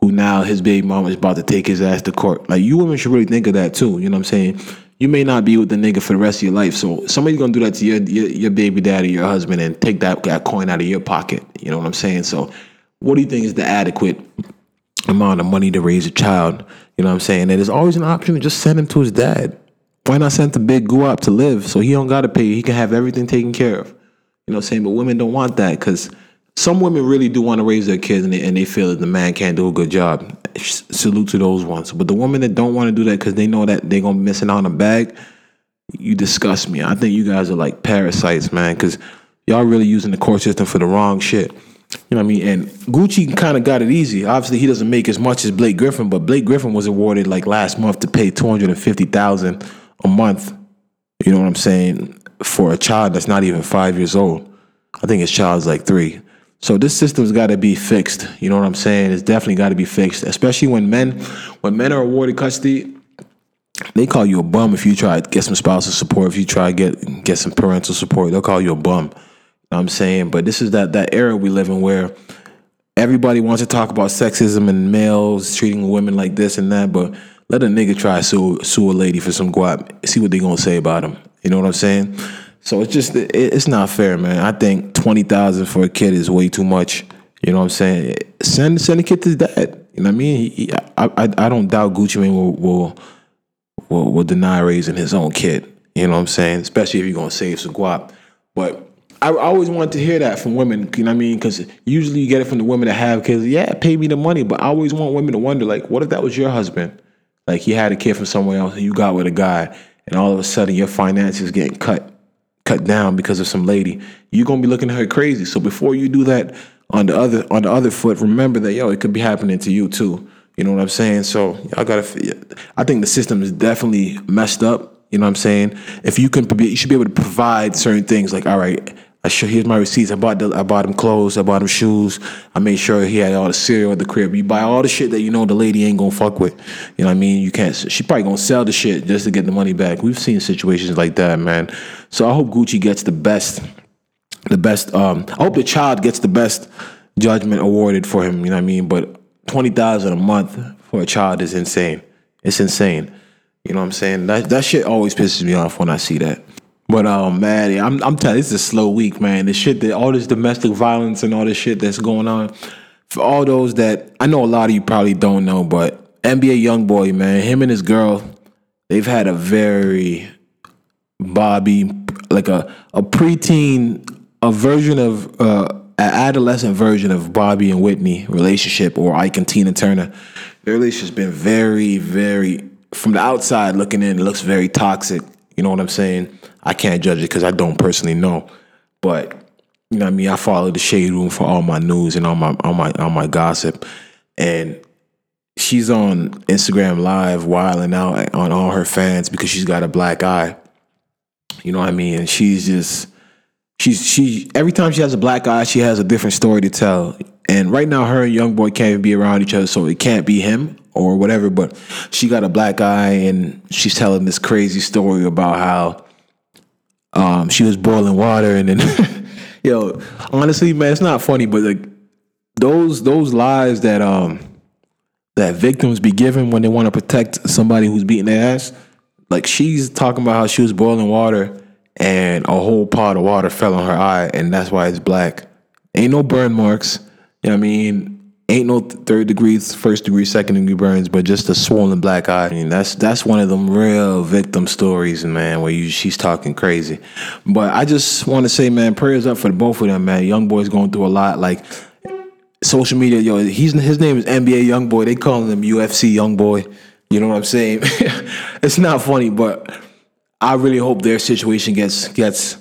who now his baby mama is about to take his ass to court. Like you women should really think of that too. You know what I'm saying? You may not be with the nigga for the rest of your life, so somebody's gonna do that to your your, your baby daddy, your husband, and take that, that coin out of your pocket. You know what I'm saying? So, what do you think is the adequate amount of money to raise a child? You know what I'm saying? And there's always an option to just send him to his dad. Why not send the big guap to live so he don't gotta pay? He can have everything taken care of. You know what I'm saying? But women don't want that because some women really do want to raise their kids and they, and they feel that the man can't do a good job. Salute to those ones. But the women that don't want to do that because they know that they're going to be missing out on a bag, you disgust me. I think you guys are like parasites, man, because y'all really using the court system for the wrong shit. You know what I mean? And Gucci kind of got it easy. Obviously, he doesn't make as much as Blake Griffin, but Blake Griffin was awarded like last month to pay two hundred and fifty thousand a month. You know what I'm saying? For a child that's not even five years old. I think his child's like three. So this system's got to be fixed. You know what I'm saying? It's definitely got to be fixed, especially when men when men are awarded custody. They call you a bum if you try to get some spousal support. If you try to get get some parental support, they'll call you a bum. I'm saying, but this is that that era we live in where everybody wants to talk about sexism and males treating women like this and that, but let a nigga try sue, sue a lady for some guap. See what they gonna say about him. You know what I'm saying? So it's just it's not fair, man. I think twenty thousand for a kid is way too much. You know what I'm saying? Send send a kid to dad. You know what I mean? He, he, I, I I don't doubt Gucci Mane will, will will will deny raising his own kid. You know what I'm saying? Especially if you're gonna save some guap. But I, always wanted to hear that from women. You know what I mean? Because usually you get it from the women that have kids. Yeah, pay me the money. But I always want women to wonder, like, what if that was your husband? Like he had a kid from somewhere else, and you got with a guy, and all of a sudden your finances getting cut cut down because of some lady, you're gonna be looking at her crazy. So before you do that on the other on the other foot, remember that yo, it could be happening to you too. You know what I'm saying? So I gotta. I think the system is definitely messed up. You know what I'm saying? If you can, you should be able to provide certain things. Like, all right, I show here's my receipts. I bought the, I bought him clothes. I bought him shoes. I made sure he had all the cereal at the crib. You buy all the shit that you know the lady ain't gonna fuck with. You know what I mean? You can't. She probably gonna sell the shit just to get the money back. We've seen situations like that, man. So I hope Gucci gets the best, the best. Um, I hope the child gets the best judgment awarded for him. You know what I mean? But twenty thousand a month for a child is insane. It's insane. You know what I'm saying? That that shit always pisses me off when I see that. But um, man, I'm I'm telling you, it's a slow week, man. The shit that all this domestic violence and all this shit that's going on. For all those that I know, a lot of you probably don't know, but NBA YoungBoy, man, him and his girl, they've had a very Bobby, like a a preteen, a version of uh, an adolescent version of Bobby and Whitney relationship, or Ike and Tina Turner. Their relationship's been very, very from the outside looking in, it looks very toxic. You know what I'm saying? I can't judge it because I don't personally know. But you know what I mean? I follow the shade room for all my news and all my all my all my gossip. And she's on Instagram live wiling out on all her fans because she's got a black eye. You know what I mean? And she's just she's she every time she has a black eye, she has a different story to tell. And right now her and YoungBoy can't even be around each other, so it can't be him or whatever, but she got a black eye and she's telling this crazy story about how um, she was boiling water and then <laughs> Yo, honestly, man, it's not funny, but like those those lies that um that victims be given when they want to protect somebody who's beating their ass. Like she's talking about how she was boiling water and a whole pot of water fell on her eye, and that's why it's black. Ain't no burn marks. You know what I mean? Ain't no third degrees, first degree, second degree burns, but just a swollen black eye. I mean, that's that's one of them real victim stories, man, where you she's talking crazy. But I just want to say, man, prayers up for both of them, man. Young boy's going through a lot. Like social media, yo, he's his name is NBA Young Boy. They call him UFC Young Boy. You know what I'm saying? <laughs> it's not funny, but I really hope their situation gets gets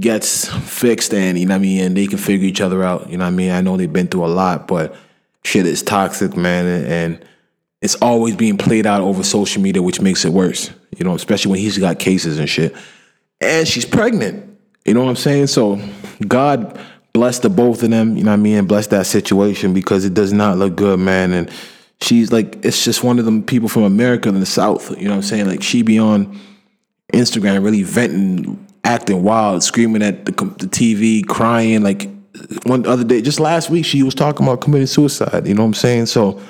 gets fixed and you know what I mean, and they can figure each other out. You know what I mean? I know they've been through a lot, but shit is toxic, man, and it's always being played out over social media, which makes it worse. You know, especially when he's got cases and shit. And she's pregnant. You know what I'm saying? So God bless the both of them, you know what I mean, bless that situation because it does not look good, man. And she's like, it's just one of them people from America in the South. You know what I'm saying? Like she be on Instagram really venting, acting wild, screaming at the, the TV, crying, like one other day, just last week, she was talking about committing suicide. You know what I'm saying? So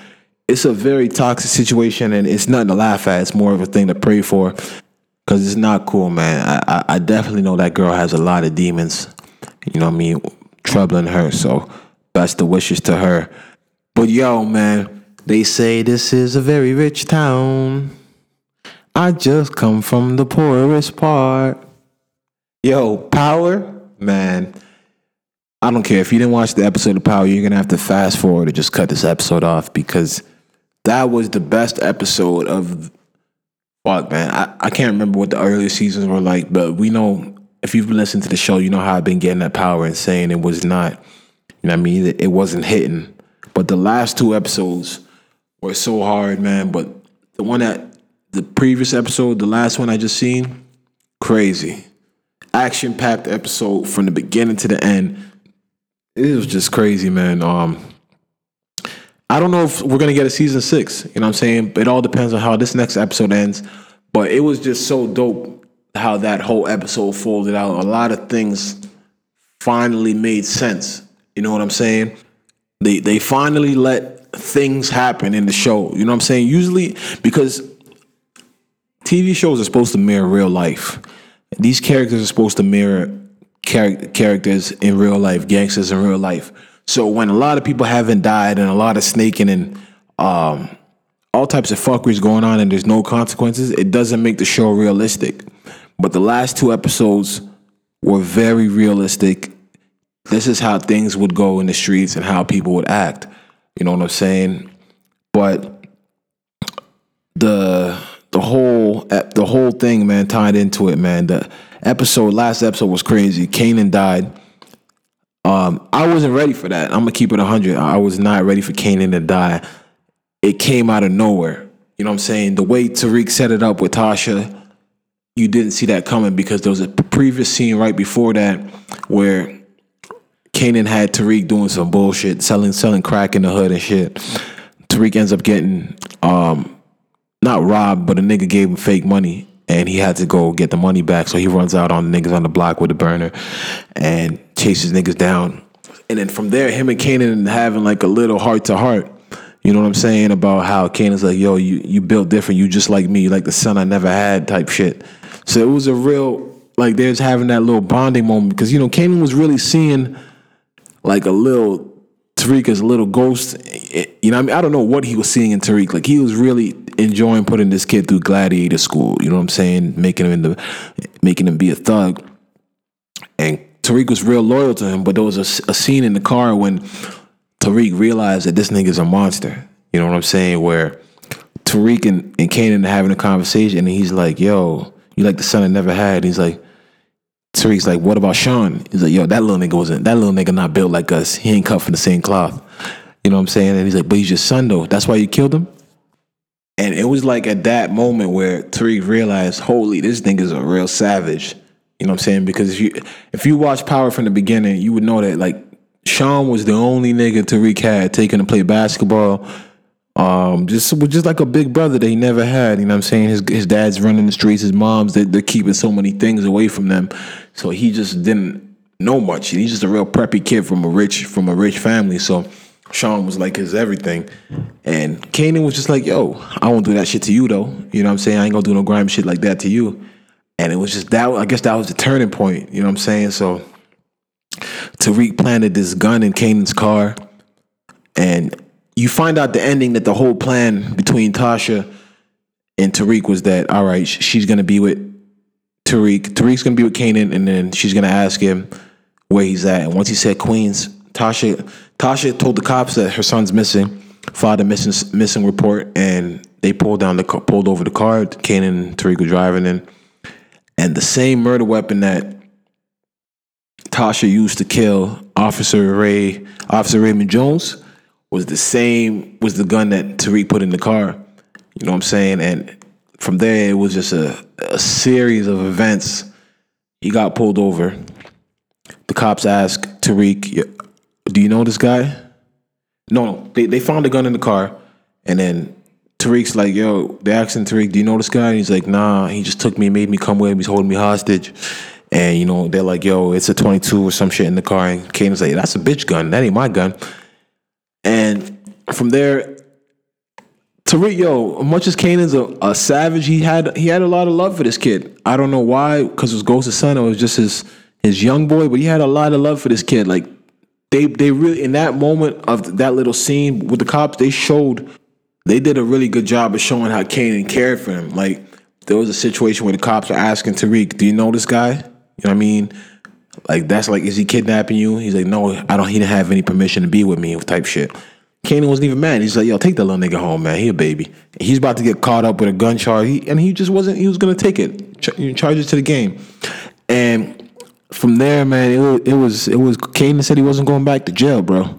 it's a very toxic situation, and it's nothing to laugh at. It's more of a thing to pray for because it's not cool, man. I, I, I definitely know that girl has a lot of demons. You know what I mean? Troubling her. So best of wishes to her. But yo, man, they say this is a very rich town. I just come from the poorest part. Yo, power, man. I don't care if you didn't watch the episode of Power, you're gonna have to fast forward or just cut this episode off because that was the best episode of fuck man. I, I can't remember what the earlier seasons were like, but we know if you've listening to the show, you know how I've been getting that power and saying it was not, you know I mean, it, it wasn't hitting. But the last two episodes were so hard, man. But the one that the previous episode, the last one I just seen, crazy. Action packed episode from the beginning to the end it was just crazy, man. Um, I don't know if we're gonna get a season six. You know what I'm saying? It all depends on how this next episode ends. But it was just so dope how that whole episode folded out. A lot of things finally made sense. You know what I'm saying? They they finally let things happen in the show. You know what I'm saying? Usually because TV shows are supposed to mirror real life. These characters are supposed to mirror char- characters in real life, gangsters in real life. So when a lot of people haven't died and a lot of snaking and um, all types of fuckeries going on and there's no consequences, it doesn't make the show realistic. But the last two episodes were very realistic. This is how things would go in the streets and how people would act. You know what I'm saying? But the the whole the whole thing, man, tied into it, man. The episode, last episode was crazy. Kanan died. Um, I wasn't ready for that. I'm gonna keep it 100. I was not ready for Kanan to die. It came out of nowhere. You know what I'm saying? The way Tariq set it up with Tasha, you didn't see that coming because there was a previous scene right before that where Kanan had Tariq doing some bullshit, selling selling crack in the hood and shit. Tariq ends up getting um, not robbed, but a nigga gave him fake money and he had to go get the money back. So he runs out on the niggas on the block with a burner and chases niggas down. And then from there, him and Kanan having like a little heart to heart. You know what I'm saying about how Kanan's like, yo, you you built different. You just like me. You like the son I never had type shit. So it was a real like there's having that little bonding moment because you know Kanan was really seeing like a little Tariq as a little ghost. Eh, you know, I mean, I don't know what he was seeing in Tariq. Like he was really enjoying putting this kid through gladiator school. You know what I'm saying? Making him into, making him be a thug. And Tariq was real loyal to him, but there was a, a scene in the car when Tariq realized that this nigga's a monster. You know what I'm saying? Where Tariq and, and Kanan are having a conversation, and he's like, "Yo, you like the son I never had." And he's like, Tariq's like, "What about Sean?" He's like, "Yo, that little nigga wasn't. That little nigga not built like us. He ain't cut from the same cloth." You know what I'm saying? And he's like, "But he's your son though. That's why you killed him." And it was like at that moment where Tariq realized, holy, this nigga's a real savage. You know what I'm saying? Because if you if you watch Power from the beginning, you would know that like Sean was the only nigga Tariq had taken to play basketball. Um, just was just like a big brother that he never had. You know what I'm saying? His his dad's running the streets, his mom's they, they're keeping so many things away from them. So he just didn't know much. He's just a real preppy kid from a rich from a rich family. So Sean was like his everything. And Kanan was just like, yo, I won't do that shit to you though. You know what I'm saying? I ain't gonna do no grime shit like that to you. And it was just that I guess that was the turning point. You know what I'm saying? So Tariq planted this gun in Kanan's car. And you find out the ending that the whole plan between Tasha and Tariq was that, all right, she's gonna be with Tariq. Tariq's gonna be with Kanan, and then she's gonna ask him where he's at. And once he said Queens, Tasha Tasha told the cops that her son's missing, filed a missing missing report, and they pulled down the pulled over the car. Kanan and Tariq were driving in, and the same murder weapon that Tasha used to kill Officer Ray, Officer Raymond Jones, was the same was the gun that Tariq put in the car. You know what I'm saying? And from there, it was just a, a series of events. He got pulled over. The cops asked Tariq, "Do you know this guy?" No, they they found the gun in the car, and then Tariq's like, "Yo," they asking Tariq, "Do you know this guy?" And he's like, "Nah, he just took me, made me come with him. He's holding me hostage." And you know, they're like, "Yo, it's a 22 or some shit in the car." And Kanan's like, "That's a bitch gun. That ain't my gun." And from there, Tariq, yo, much as Kanan's a, a, savage, he had he had a lot of love for this kid. I don't know why, because it was Ghost's son, it was just his his young boy, but he had a lot of love for this kid. Like they they really in that moment of that little scene with the cops, they showed they did a really good job of showing how Kanan cared for him. Like there was a situation where the cops were asking Tariq, "Do you know this guy?" You know what I mean? Like that's like, is he kidnapping you? He's like, no, I don't. He didn't have any permission to be with me, type shit. Kanan wasn't even mad. He's like, yo, take that little nigga home, man. He a baby. He's about to get caught up with a gun charge, he, and he just wasn't. He was gonna take it, ch- charge it to the game, and from there, man, it was, it was it was. Kanan said he wasn't going back to jail, bro.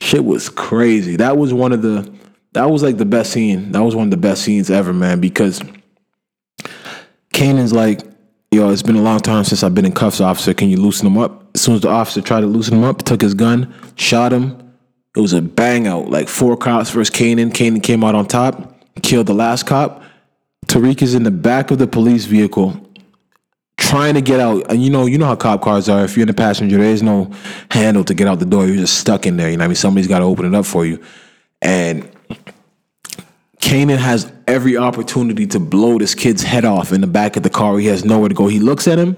Shit was crazy. That was one of the. That was like the best scene. That was one of the best scenes ever, man, because Kanan's like, yo, it's been a long time since I've been in cuffs, officer. Can you loosen him up? As soon as the officer tried to loosen him up, took his gun, shot him it was a bang out, like four cops versus Kanan. Kanan came out on top, killed the last cop. Tariq is in the back of the police vehicle, trying to get out. And you know, you know how cop cars are. If you're in the passenger, there is no handle to get out the door. You're just stuck in there. You know, I mean, somebody's got to open it up for you. And Kanan has every opportunity to blow this kid's head off in the back of the car. He has nowhere to go. He looks at him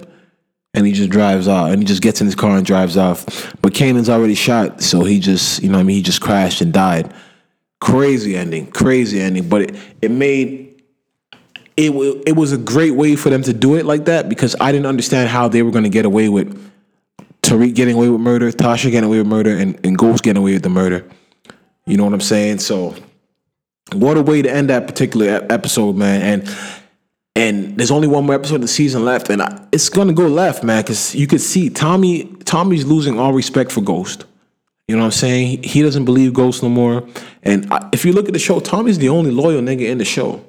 and he just drives off and he just gets in his car and drives off. But Kanan's already shot, so he just, you know I mean, he just crashed and died. Crazy ending, crazy ending. But it, it made it it was a great way for them to do it like that because I didn't understand how they were going to get away with Tariq getting away with murder, Tasha getting away with murder, and, and Ghost getting away with the murder. You know what I'm saying? So what a way to end that particular episode, man. And and there's only one more episode of the season left, and I, it's gonna go left, man, because you could see Tommy. Tommy's losing all respect for Ghost. You know what I'm saying? He doesn't believe Ghost no more. And I, if you look at the show, Tommy's the only loyal nigga in the show.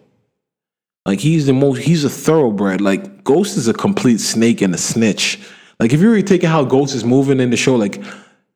Like he's the most. He's a thoroughbred. Like Ghost is a complete snake and a snitch. Like if you're really taking how Ghost is moving in the show, like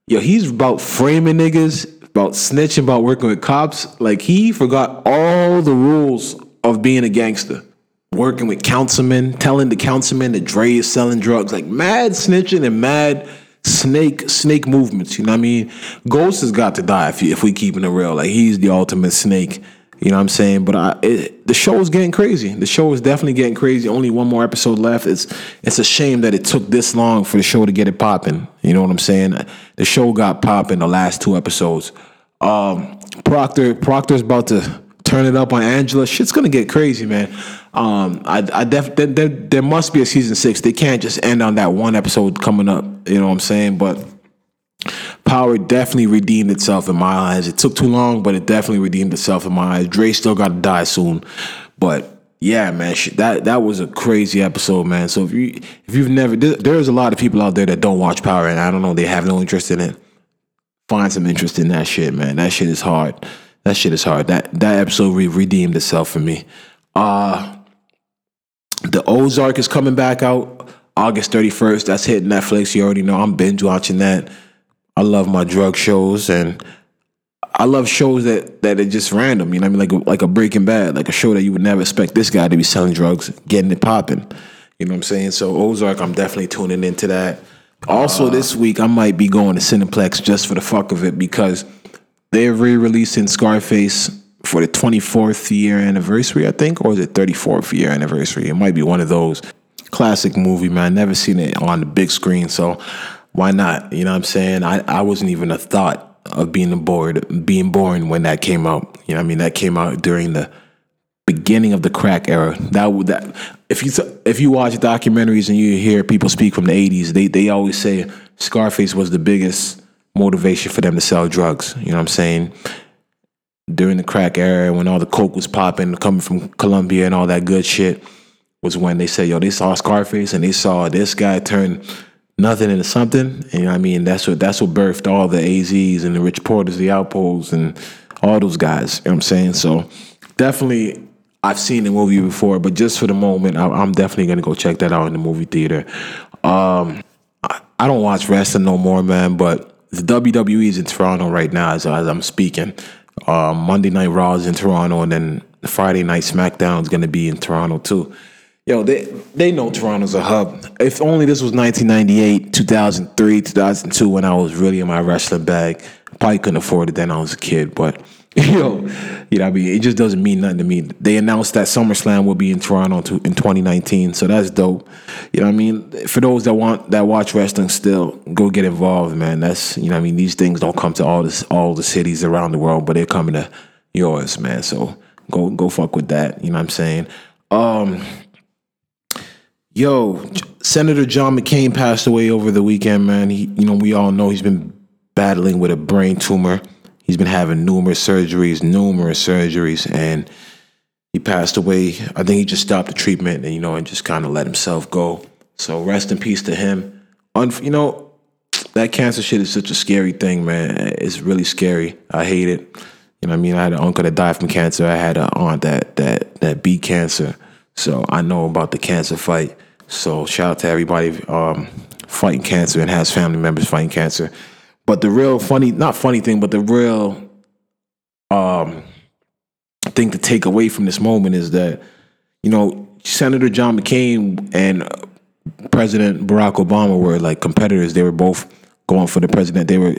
yo, he's about framing niggas, about snitching, about working with cops. Like he forgot all the rules of being a gangster working with councilmen, telling the councilmen that Dre is selling drugs, like mad snitching and mad snake snake movements. You know what I mean? Ghost has got to die if, if we keeping it real. Like he's the ultimate snake. You know what I'm saying? But I, it, the show is getting crazy. The show is definitely getting crazy. Only one more episode left. It's it's a shame that it took this long for the show to get it popping. You know what I'm saying? The show got popping the last two episodes. Um, Proctor Proctor's about to turn it up on Angela. Shit's gonna get crazy, man. Um, I, I def, there, there, there must be a season six. They can't just end on that one episode coming up. You know what I'm saying? But Power definitely redeemed itself in my eyes. It took too long, but it definitely redeemed itself in my eyes. Dre still got to die soon, but yeah, man, that that was a crazy episode, man. So if you if you've never, there's a lot of people out there that don't watch Power, and I don't know, they have no interest in it. Find some interest in that shit, man. That shit is hard. That shit is hard. That that episode re- redeemed itself for me. Uh the Ozark is coming back out August 31st. That's hitting Netflix. You already know I'm binge watching that. I love my drug shows and I love shows that that are just random. You know, I mean, like a, like a Breaking Bad, like a show that you would never expect this guy to be selling drugs, getting it popping. You know what I'm saying? So Ozark, I'm definitely tuning into that. Also, uh-huh. this week I might be going to Cineplex just for the fuck of it because they're re-releasing Scarface for the 24th year anniversary, I think, or is it 34th year anniversary? It might be one of those. Classic movie, man. Never seen it on the big screen, so why not? You know what I'm saying? I, I wasn't even a thought of being bored, being born when that came out. You know I mean? That came out during the beginning of the crack era. That that if you if you watch documentaries and you hear people speak from the 80s, they they always say Scarface was the biggest motivation for them to sell drugs. You know what I'm saying? During the crack era, when all the coke was popping, coming from Colombia and all that good shit, was when they said, yo, they saw Scarface and they saw this guy turn nothing into something. And I mean? That's what that's what birthed all the AZs and the Rich Porters, the Alpos, and all those guys. You know what I'm saying? So definitely I've seen the movie before, but just for the moment, I, am definitely gonna go check that out in the movie theater. Um, I, I, don't watch wrestling no more, man. But the WWE is in Toronto right now as, as I'm speaking. Um, Monday Night Raw is in Toronto, and then Friday Night SmackDown is gonna be in Toronto too. Yo, they they know Toronto's a hub. If only this was 1998, 2003, 2002 when I was really in my wrestling bag. Probably couldn't afford it then I was a kid, but <laughs> yo, you know, I mean, it just doesn't mean nothing to me. They announced that SummerSlam will be in Toronto to, in 2019, so that's dope. You know, what I mean, for those that want that watch wrestling still, go get involved, man. That's you know, I mean, these things don't come to all this all the cities around the world, but they're coming to yours, man. So go go fuck with that. You know what I'm saying? Um, Yo, Senator John McCain passed away over the weekend, man. He, you know, we all know he's been battling with a brain tumor. He's been having numerous surgeries, numerous surgeries, and he passed away. I think he just stopped the treatment and you know, and just kind of let himself go. So rest in peace to him. Un- you know, that cancer shit is such a scary thing, man. It's really scary. I hate it. You know, I mean, I had an uncle that died from cancer. I had an aunt that that that beat cancer. So I know about the cancer fight. So shout out to everybody um, fighting cancer and has family members fighting cancer. But the real funny, not funny thing, but the real um, thing to take away from this moment is that, you know, Senator John McCain and President Barack Obama were like competitors. They were both going for the president. They were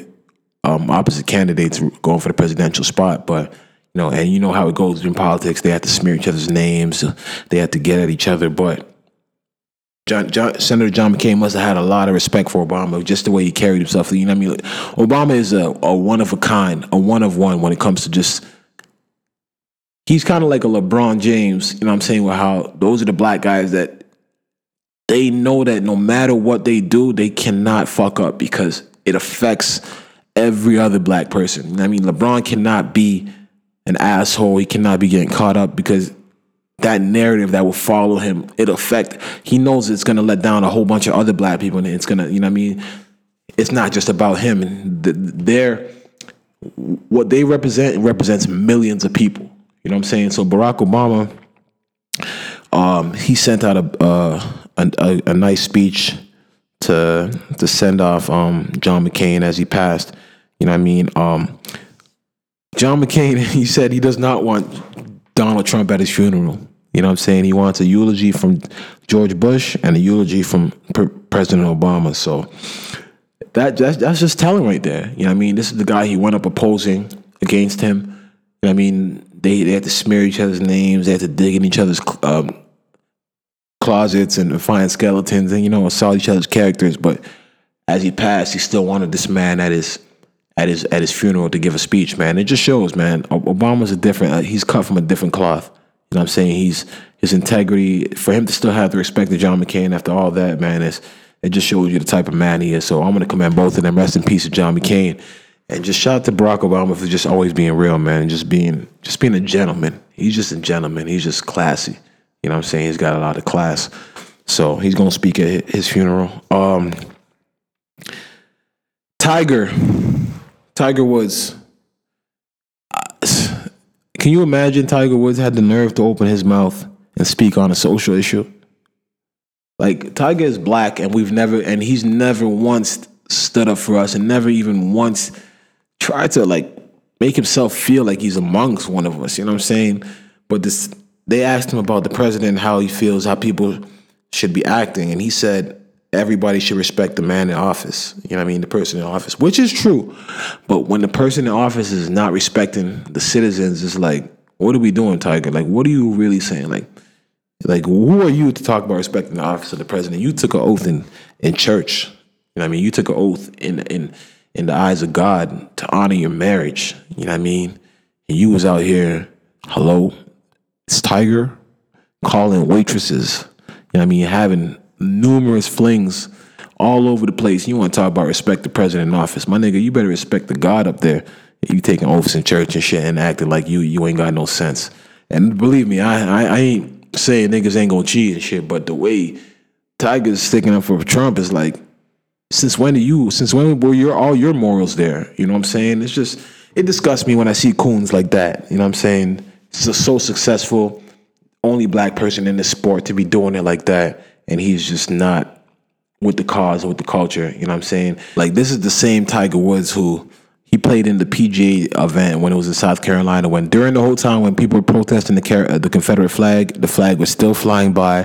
um, opposite candidates going for the presidential spot. But you know, and you know how it goes in politics. They have to smear each other's names. They have to get at each other. But John, John, Senator John McCain must have had a lot of respect for Obama, just the way he carried himself. You know what I mean? Obama is a, a one of a kind, a one of one when it comes to just. He's kind of like a LeBron James, you know what I'm saying? With how those are the black guys that they know that no matter what they do, they cannot fuck up because it affects every other black person. I mean, LeBron cannot be an asshole. He cannot be getting caught up because that narrative that will follow him, it'll affect. He knows it's gonna let down a whole bunch of other black people, and it's gonna, you know, I mean, it's not just about him. And they're what they represent represents millions of people. You know what I'm saying? So Barack Obama, um, he sent out a, uh, a, a nice speech to to send off um, John McCain as he passed. You know what I mean? Um, John McCain, <laughs> he said he does not want Donald Trump at his funeral. You know what I'm saying? He wants a eulogy from George Bush and a eulogy from President Obama. So that that's, that's just telling right there. You know what I mean? This is the guy he went up opposing against him. You know I mean? They they had to smear each other's names. They had to dig in each other's um, closets and find skeletons and you know assault each other's characters. But as he passed, he still wanted this man at his at his at his funeral to give a speech. Man, it just shows, man. Obama's a different. Uh, he's cut from a different cloth. You know what I'm saying? He's his integrity for him to still have the respect of John McCain after all that, man, it just shows you the type of man he is. So I'm gonna commend both of them. Rest in peace to John McCain. And just shout out to Barack Obama for just always being real, man, and just being just being a gentleman. He's just a gentleman. He's just classy. You know what I'm saying? He's got a lot of class. So he's gonna speak at his funeral. Um Tiger. Tiger Woods can you imagine Tiger Woods had the nerve to open his mouth and speak on a social issue? Like Tiger is black, and we've never, and he's never once stood up for us, and never even once tried to like make himself feel like he's amongst one of us. You know what I'm saying? But this, they asked him about the president, how he feels, how people should be acting, and he said, everybody should respect the man in office. You know what I mean? The person in office, which is true. But when the person in office is not respecting the citizens, it's like, what are we doing, Tiger? Like, what are you really saying? Like, like who are you to talk about respecting the office of the president? You took an oath in in church. You know what I mean? You took an oath in in in the eyes of God to honor your marriage. You know what I mean? And you was out here, hello, it's Tiger, calling waitresses. You know what I mean? Having numerous flings all over the place. You want to talk about respect the president in office. My nigga, you better respect the God up there. You taking oaths in church and shit and acting like you you ain't got no sense. And believe me, I I, I ain't saying niggas ain't gonna cheat and shit, but the way Tiger's sticking up for Trump is like, since when do you since when were your all your morals there? You know what I'm saying? It's just it disgusts me when I see coons like that. You know what I'm saying? So so successful, only black person in the sport to be doing it like that and he's just not with the cause, and with the culture. You know what I'm saying? Like this is the same Tiger Woods who he played in the PGA event when it was in South Carolina. When during the whole time when people were protesting the the Confederate flag, the flag was still flying by,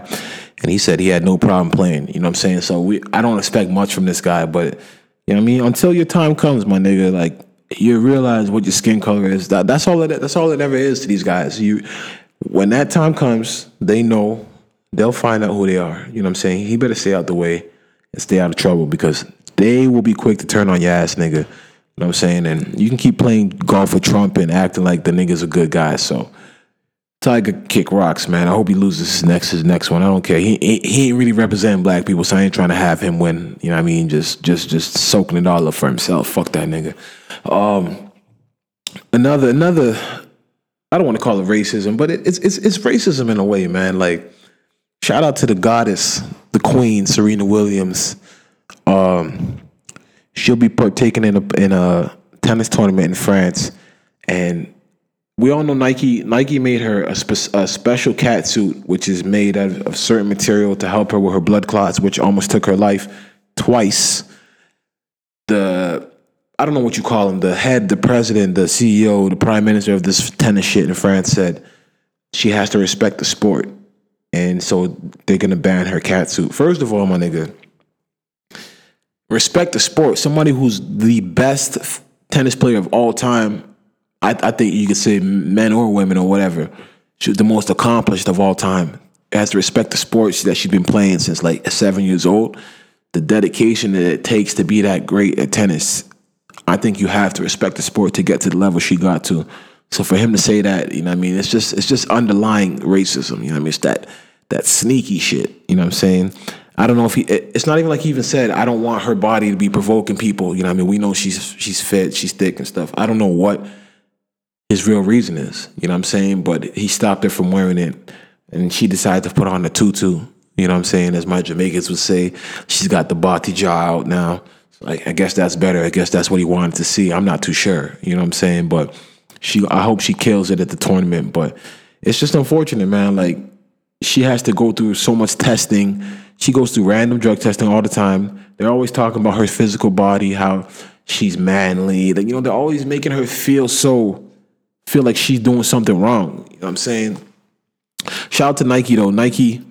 and he said he had no problem playing. You know what I'm saying? So we, I don't expect much from this guy, but you know what I mean. Until your time comes, my nigga, like you realize what your skin color is. That that's all that that's all it ever is to these guys. You when that time comes, they know they'll find out who they are. You know what I'm saying? He better stay out the way and stay out of trouble because they will be quick to turn on your ass, nigga. You know what I'm saying? And you can keep playing golf with Trump and acting like the nigga's a good guy. So Tiger kick rocks, man. I hope he loses his next his next one. I don't care. He he ain't really representing black people, so I ain't trying to have him win. You know what I mean? Just just just soaking it all up for himself. Fuck that nigga. Um, another another. I don't want to call it racism, but it, it's it's it's racism in a way, man. Like Shout out to the goddess, the queen, Serena Williams. Um, she'll be partaking in a in a tennis tournament in France, and we all know Nike. Nike made her a, spe- a special cat suit, which is made of, of certain material to help her with her blood clots, which almost took her life twice. The I don't know what you call him. The head, the president, the CEO, the prime minister of this tennis shit in France said she has to respect the sport and so they're gonna ban her cat suit. First of all, my nigga, respect the sport. Somebody who's the best tennis player of all time. I, I think you could say men or women or whatever. She's the most accomplished of all time. Has to respect the sports that she's been playing since like seven years old. The dedication that it takes to be that great at tennis. I think you have to respect the sport to get to the level she got to. So for him to say that, you know what I mean, it's just it's just underlying racism, you know what I mean? It's that that sneaky shit, you know what I'm saying? I don't know if he it's not even like he even said I don't want her body to be provoking people, you know what I mean? We know she's she's fit, she's thick and stuff. I don't know what his real reason is, you know what I'm saying? But he stopped her from wearing it and she decided to put on the tutu, you know what I'm saying? As my Jamaicans would say, she's got the jaw out now. Like I guess that's better. I guess that's what he wanted to see. I'm not too sure, you know what I'm saying? But she I hope she kills it at the tournament, but it's just unfortunate, man. Like she has to go through so much testing. She goes through random drug testing all the time. They're always talking about her physical body, how she's manly. Like, you know, they're always making her feel so feel like she's doing something wrong. You know what I'm saying? Shout out to Nike though. Nike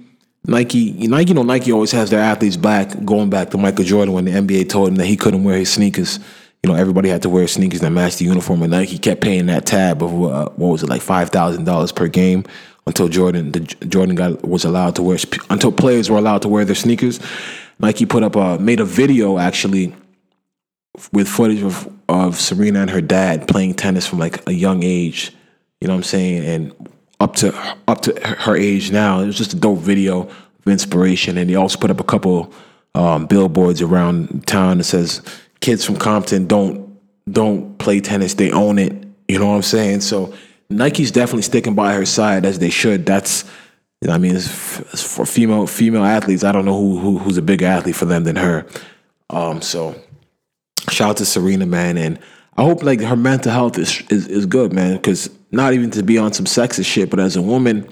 Nike, Nike, you know, Nike always has their athletes back, going back to Michael Jordan when the NBA told him that he couldn't wear his sneakers you know, everybody had to wear sneakers that matched the uniform, and Nike kept paying that tab of uh, what was it like five thousand dollars per game until Jordan the Jordan got was allowed to wear until players were allowed to wear their sneakers. Nike put up a made a video actually with footage of of Serena and her dad playing tennis from like a young age. You know what I'm saying? And up to up to her age now, it was just a dope video of inspiration. And he also put up a couple um, billboards around town that says kids from Compton don't don't play tennis; they own it. You know what I'm saying? So Nike's definitely sticking by her side as they should. That's you know, I mean, for female female athletes, I don't know who, who who's a bigger athlete for them than her. Um, so shout out to Serena, man, and I hope like her mental health is is, is good, man. Because not even to be on some sexist shit, but as a woman,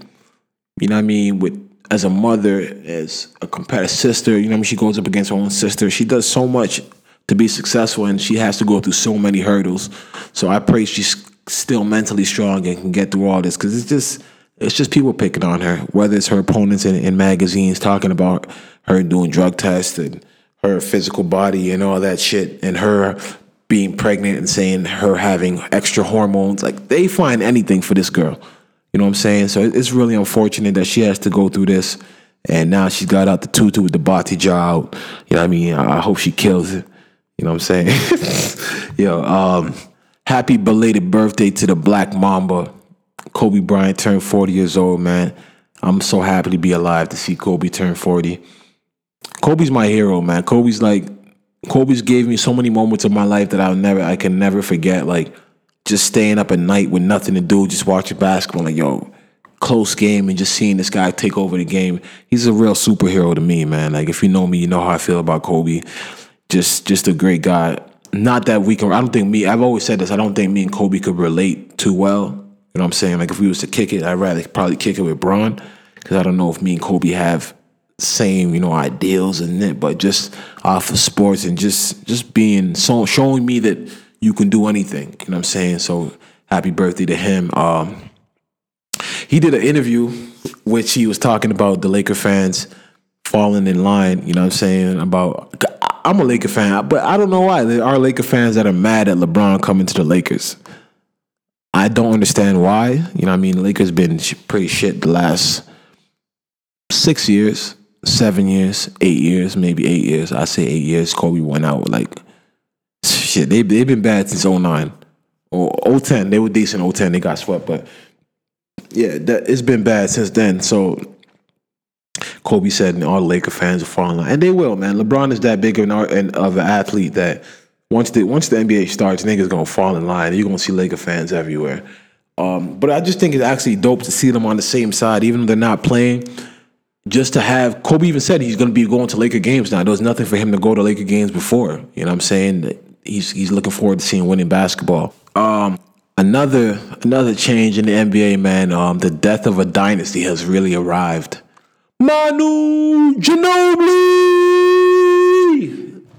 you know what I mean, with as a mother, as a competitive sister, you know, I mean, she goes up against her own sister. She does so much to be successful, and she has to go through so many hurdles. So I pray she's still mentally strong and can get through all this because it's just it's just people picking on her, whether it's her opponents in, in magazines talking about her doing drug tests and her physical body and all that shit, and her being pregnant and saying her having extra hormones. Like they find anything for this girl. You know what I'm saying? So it's really unfortunate that she has to go through this. And now she's got out the tutu with the jaw out. You know what I mean? I hope she kills it. You know what I'm saying? <laughs> Yo, um, happy belated birthday to the Black Mamba. Kobe Bryant turned 40 years old, man. I'm so happy to be alive to see Kobe turn 40. Kobe's my hero, man. Kobe's like Kobe's gave me so many moments of my life that I'll never I can never forget. Like just staying up at night with nothing to do, just watching basketball. Like, yo, close game and just seeing this guy take over the game. He's a real superhero to me, man. Like if you know me, you know how I feel about Kobe. Just just a great guy. Not that we can I don't think me I've always said this, I don't think me and Kobe could relate too well. You know what I'm saying? Like if we was to kick it, I'd rather probably kick it with Bron. Cause I don't know if me and Kobe have same, you know, ideals and it, but just off of sports and just just being so showing me that you can do anything. You know what I'm saying? So happy birthday to him. Um, he did an interview which he was talking about the Laker fans falling in line, you know what I'm saying? About I'm a Laker fan, but I don't know why. There are Laker fans that are mad at LeBron coming to the Lakers. I don't understand why. You know what I mean? Lakers been pretty shit the last six years seven years, eight years, maybe eight years. I say eight years. Kobe went out like shit. They they've been bad since 09. or 010. They were decent 010. They got swept, but yeah, that, it's been bad since then. So Kobe said, and all the Laker fans are falling, and they will, man. LeBron is that big of an, of an athlete that once the once the NBA starts, niggas gonna fall in line. You're gonna see Laker fans everywhere. Um, but I just think it's actually dope to see them on the same side, even though they're not playing just to have Kobe even said he's to be going to Laker games now. There was nothing for him to go to Laker games before. You know what I'm saying? He's he's looking forward to seeing winning basketball. Um, another another change in the NBA, man. Um, the death of a dynasty has really arrived. Manu Ginobili,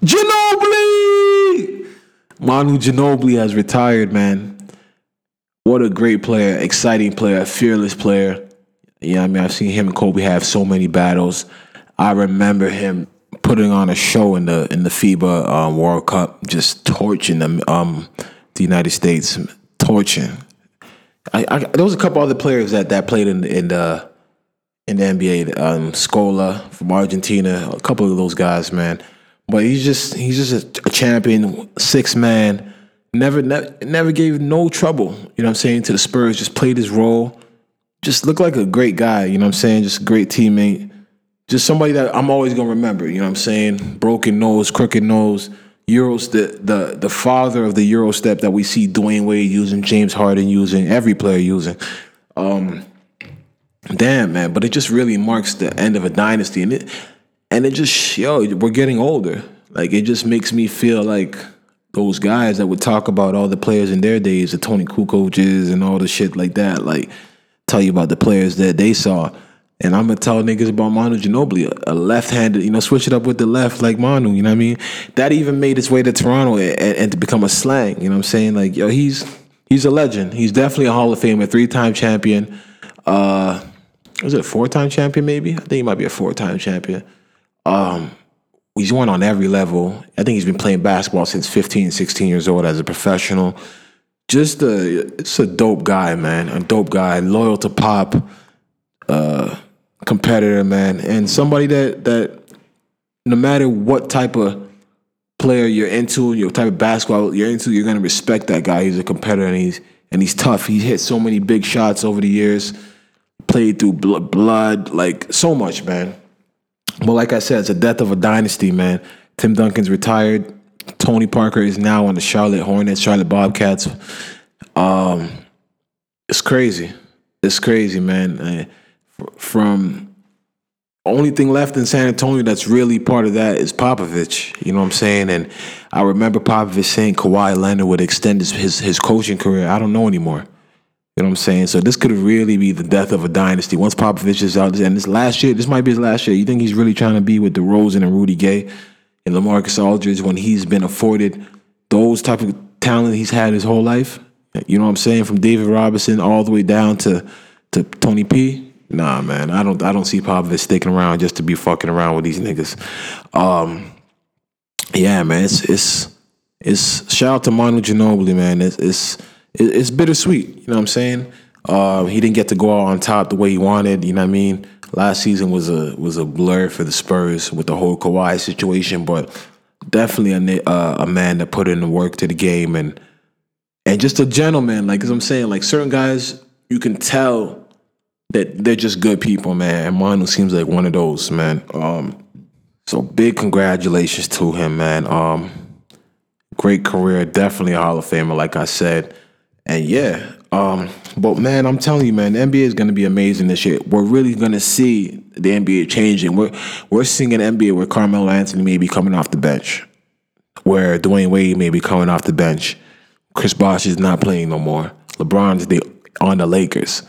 Ginobili, Manu Ginobili has retired, man. What a great player, exciting player, fearless player. Yeah, I mean, I've seen him and Kobe have so many battles. I remember him putting on a show in the in the FIBA um, World Cup, just torching them, um, the United States, torching. I, I, there was a couple other players that, that played in in the in the NBA. Um, Scola from Argentina, a couple of those guys, man. But he's just he's just a, champion, six man. Never, never never gave no trouble. You know what I'm saying to the Spurs. Just played his role just looked like a great guy, you know what I'm saying? Just a great teammate. Just somebody that I'm always gonna remember, you know what I'm saying? Broken nose, crooked nose. Euros, the the the father of the Euro step that we see Dwyane Wade using, James Harden using, every player using. Um, damn man, but it just really marks the end of a dynasty, and it and it just yo, we're getting older. Like it just makes me feel like those guys that would talk about all the players in their days, the Toni Kukoces and all the shit like that, like tell you about the players that they saw. And I'm gonna tell niggas about Manu Ginobili, a left-handed, you know, switch it up with the left like Manu, you know what I mean? That even made its way to Toronto and, and to become a slang, you know what I'm saying? Like, yo, he's he's a legend. He's definitely a Hall of Famer, three-time champion. Uh was it a four-time champion maybe? I think he might be a four-time champion. Um he's won on every level. I think he's been playing basketball since 15, 16 years old as a professional just a it's a dope guy, man. A dope guy, loyal to pop, uh, competitor, man, and somebody that that no matter what type of player you're into, your type of basketball you're into, you're gonna respect that guy. He's a competitor and he's and he's tough. He hit so many big shots over the years, played through blood, like so much, man. But like I said, it's a death of a dynasty, man. Tim Duncan's retired. Tony Parker is now on the Charlotte Hornets, Charlotte Bobcats. Um, it's crazy. It's crazy, man. Uh, from only thing left in San Antonio that's really part of that is Popovich. You know what I'm saying? And I remember Popovich saying Kawhi Leonard would extend his, his, his coaching career. I don't know anymore. You know what I'm saying? So this could really be the death of a dynasty. Once Popovich is out, and this last year, this might be his last year. You think he's really trying to be with DeRozan and Rudy Gay? and LaMarcus Aldridge when he's been afforded those type of talent he's had his whole life. You know what I'm saying? From David Robinson all the way down to to Tony P. Nah, man, I don't. I don't see Popovich sticking around just to be fucking around with these niggas. Um, yeah, man, it's it's it's shout out to Manu Ginobili, man. It's it's it's bittersweet. You know what I'm saying? Uh, he didn't get to go out on top the way he wanted. You know what I mean? Last season was a was a blur for the Spurs with the whole Kawhi situation, but definitely a uh, a man that put in the work to the game and and just a gentleman. Like as I'm saying, like certain guys, you can tell that they're just good people, man. And Manu seems like one of those, man. Um, so big congratulations to him, man. Um, great career, definitely a Hall of Famer, like I said. And yeah, um, but man, I'm telling you, man, the NBA is gonna be amazing this year. We're really gonna see the NBA changing. We're we're seeing an NBA where Carmelo Anthony may be coming off the bench, where Dwyane Wade may be coming off the bench. Chris Bosh is not playing no more. LeBron's the, on the Lakers.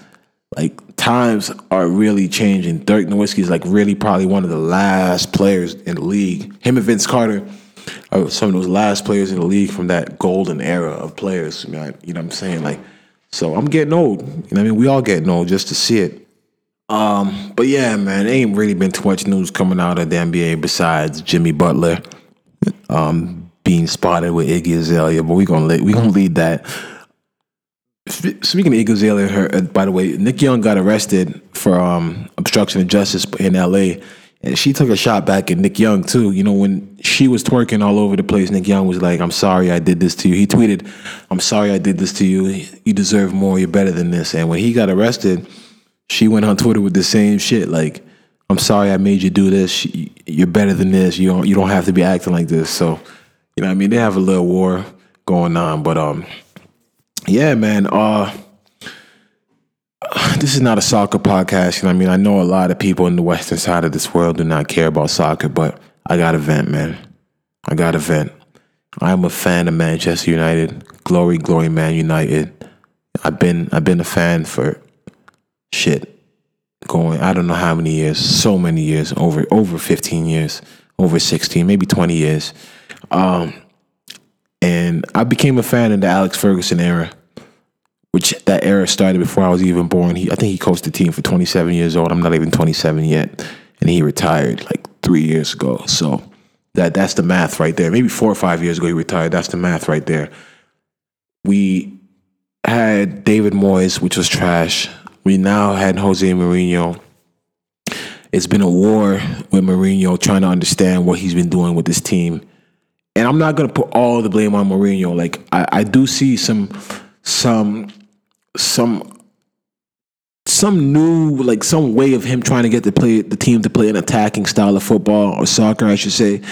Like times are really changing. Dirk Nowitzki is like really probably one of the last players in the league. Him and Vince Carter are some of those last players in the league from that golden era of players. You know, what I'm saying? Like so I'm getting old. You know I mean? We all getting old just to see it. Um, but yeah, man, ain't really been too much news coming out of the NBA besides Jimmy Butler um, being spotted with Iggy Azalea. But we gonna let, we gonna lead that. Speaking of Iggy Azalea, her, uh, by the way, Nick Young got arrested for um, obstruction of justice in L.A. And she took a shot back at Nick Young too. You know, when she was twerking all over the place, Nick Young was like, I'm sorry I did this to you. He tweeted, I'm sorry I did this to you. You deserve more. You're better than this. And when he got arrested, she went on Twitter with the same shit. Like, I'm sorry I made you do this. You're better than this. You don't you don't have to be acting like this. So, you know I mean? They have a little war going on. But um yeah, man. Uh <sighs> this is not a soccer podcast. You know I mean? I know a lot of people in the western side of this world do not care about soccer, but I got a vent, man. I got a vent. I'm a fan of Manchester United. Glory, glory, Man United. I've been I've been a fan for shit. Going I don't know how many years, so many years, over over 15 years, over 16, maybe 20 years. Um, and I became a fan in the Alex Ferguson era which that era started before I was even born. He, I think he coached the team for 27 years old. I'm not even 27 yet, and he retired like three years ago. So that that's the math right there. Maybe four or five years ago he retired. That's the math right there. We had David Moyes, which was trash. We now had Jose Mourinho. It's been a war with Mourinho trying to understand what he's been doing with this team. And I'm not gonna put all the blame on Mourinho. Like I, I do see some some some some new like some way of him trying to get the play the team to play an attacking style of football or soccer, I should say.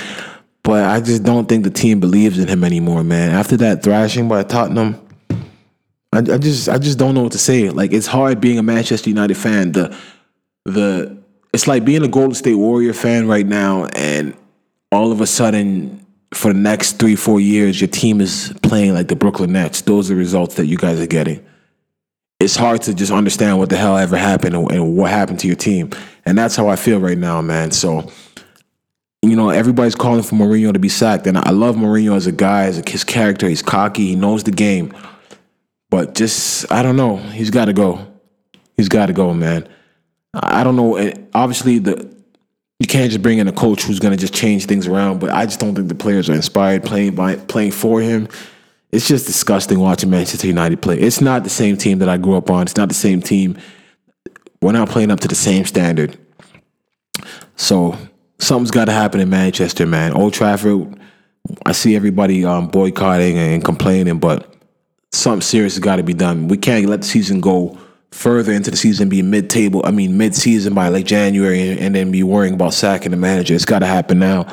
But I just don't think the team believes in him anymore, man. After that thrashing by Tottenham, I, I just I just don't know what to say. Like it's hard being a Manchester United fan. The the it's like being a Golden State Warrior fan right now, and all of a sudden for the next three, four years, your team is playing like the Brooklyn Nets. Those are the results that you guys are getting it's hard to just understand what the hell ever happened and, and what happened to your team. And that's how I feel right now, man. So, you know, everybody's calling for Mourinho to be sacked. And I love Mourinho as a guy, as a, his character. He's cocky, he knows the game. But just, I don't know. He's got to go. He's got to go, man. I don't know. Obviously, the you can't just bring in a coach who's going to just change things around. But I just don't think the players are inspired playing by playing for him it's just disgusting watching Manchester United play. It's not the same team that I grew up on. It's not the same team. We're not playing up to the same standard. So something's got to happen in Manchester, man. Old Trafford, I see everybody um, boycotting and complaining, but something serious has got to be done. We can't let the season go further into the season, be mid-table. I mean, mid-season by like January, and, and then be worrying about sacking the manager. It's got to happen now.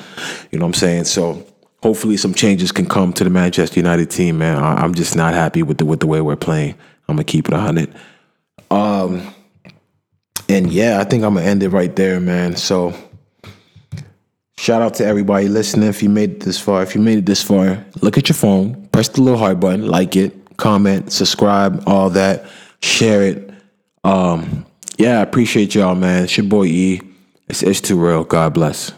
You know what I'm saying? So hopefully some changes can come to the Manchester United team, man. I, am just not happy with the with the way we're playing. I'm gonna keep it hundred. Um, and yeah, I think I'm gonna end it right there, man. So. Shout out to everybody listening. If you made it this far, if you made it this far, look at your phone, press the little heart button, like it, comment, subscribe, all that, share it. Um, yeah, I appreciate y'all, man. It's your boy E. It's, it's too real. God bless.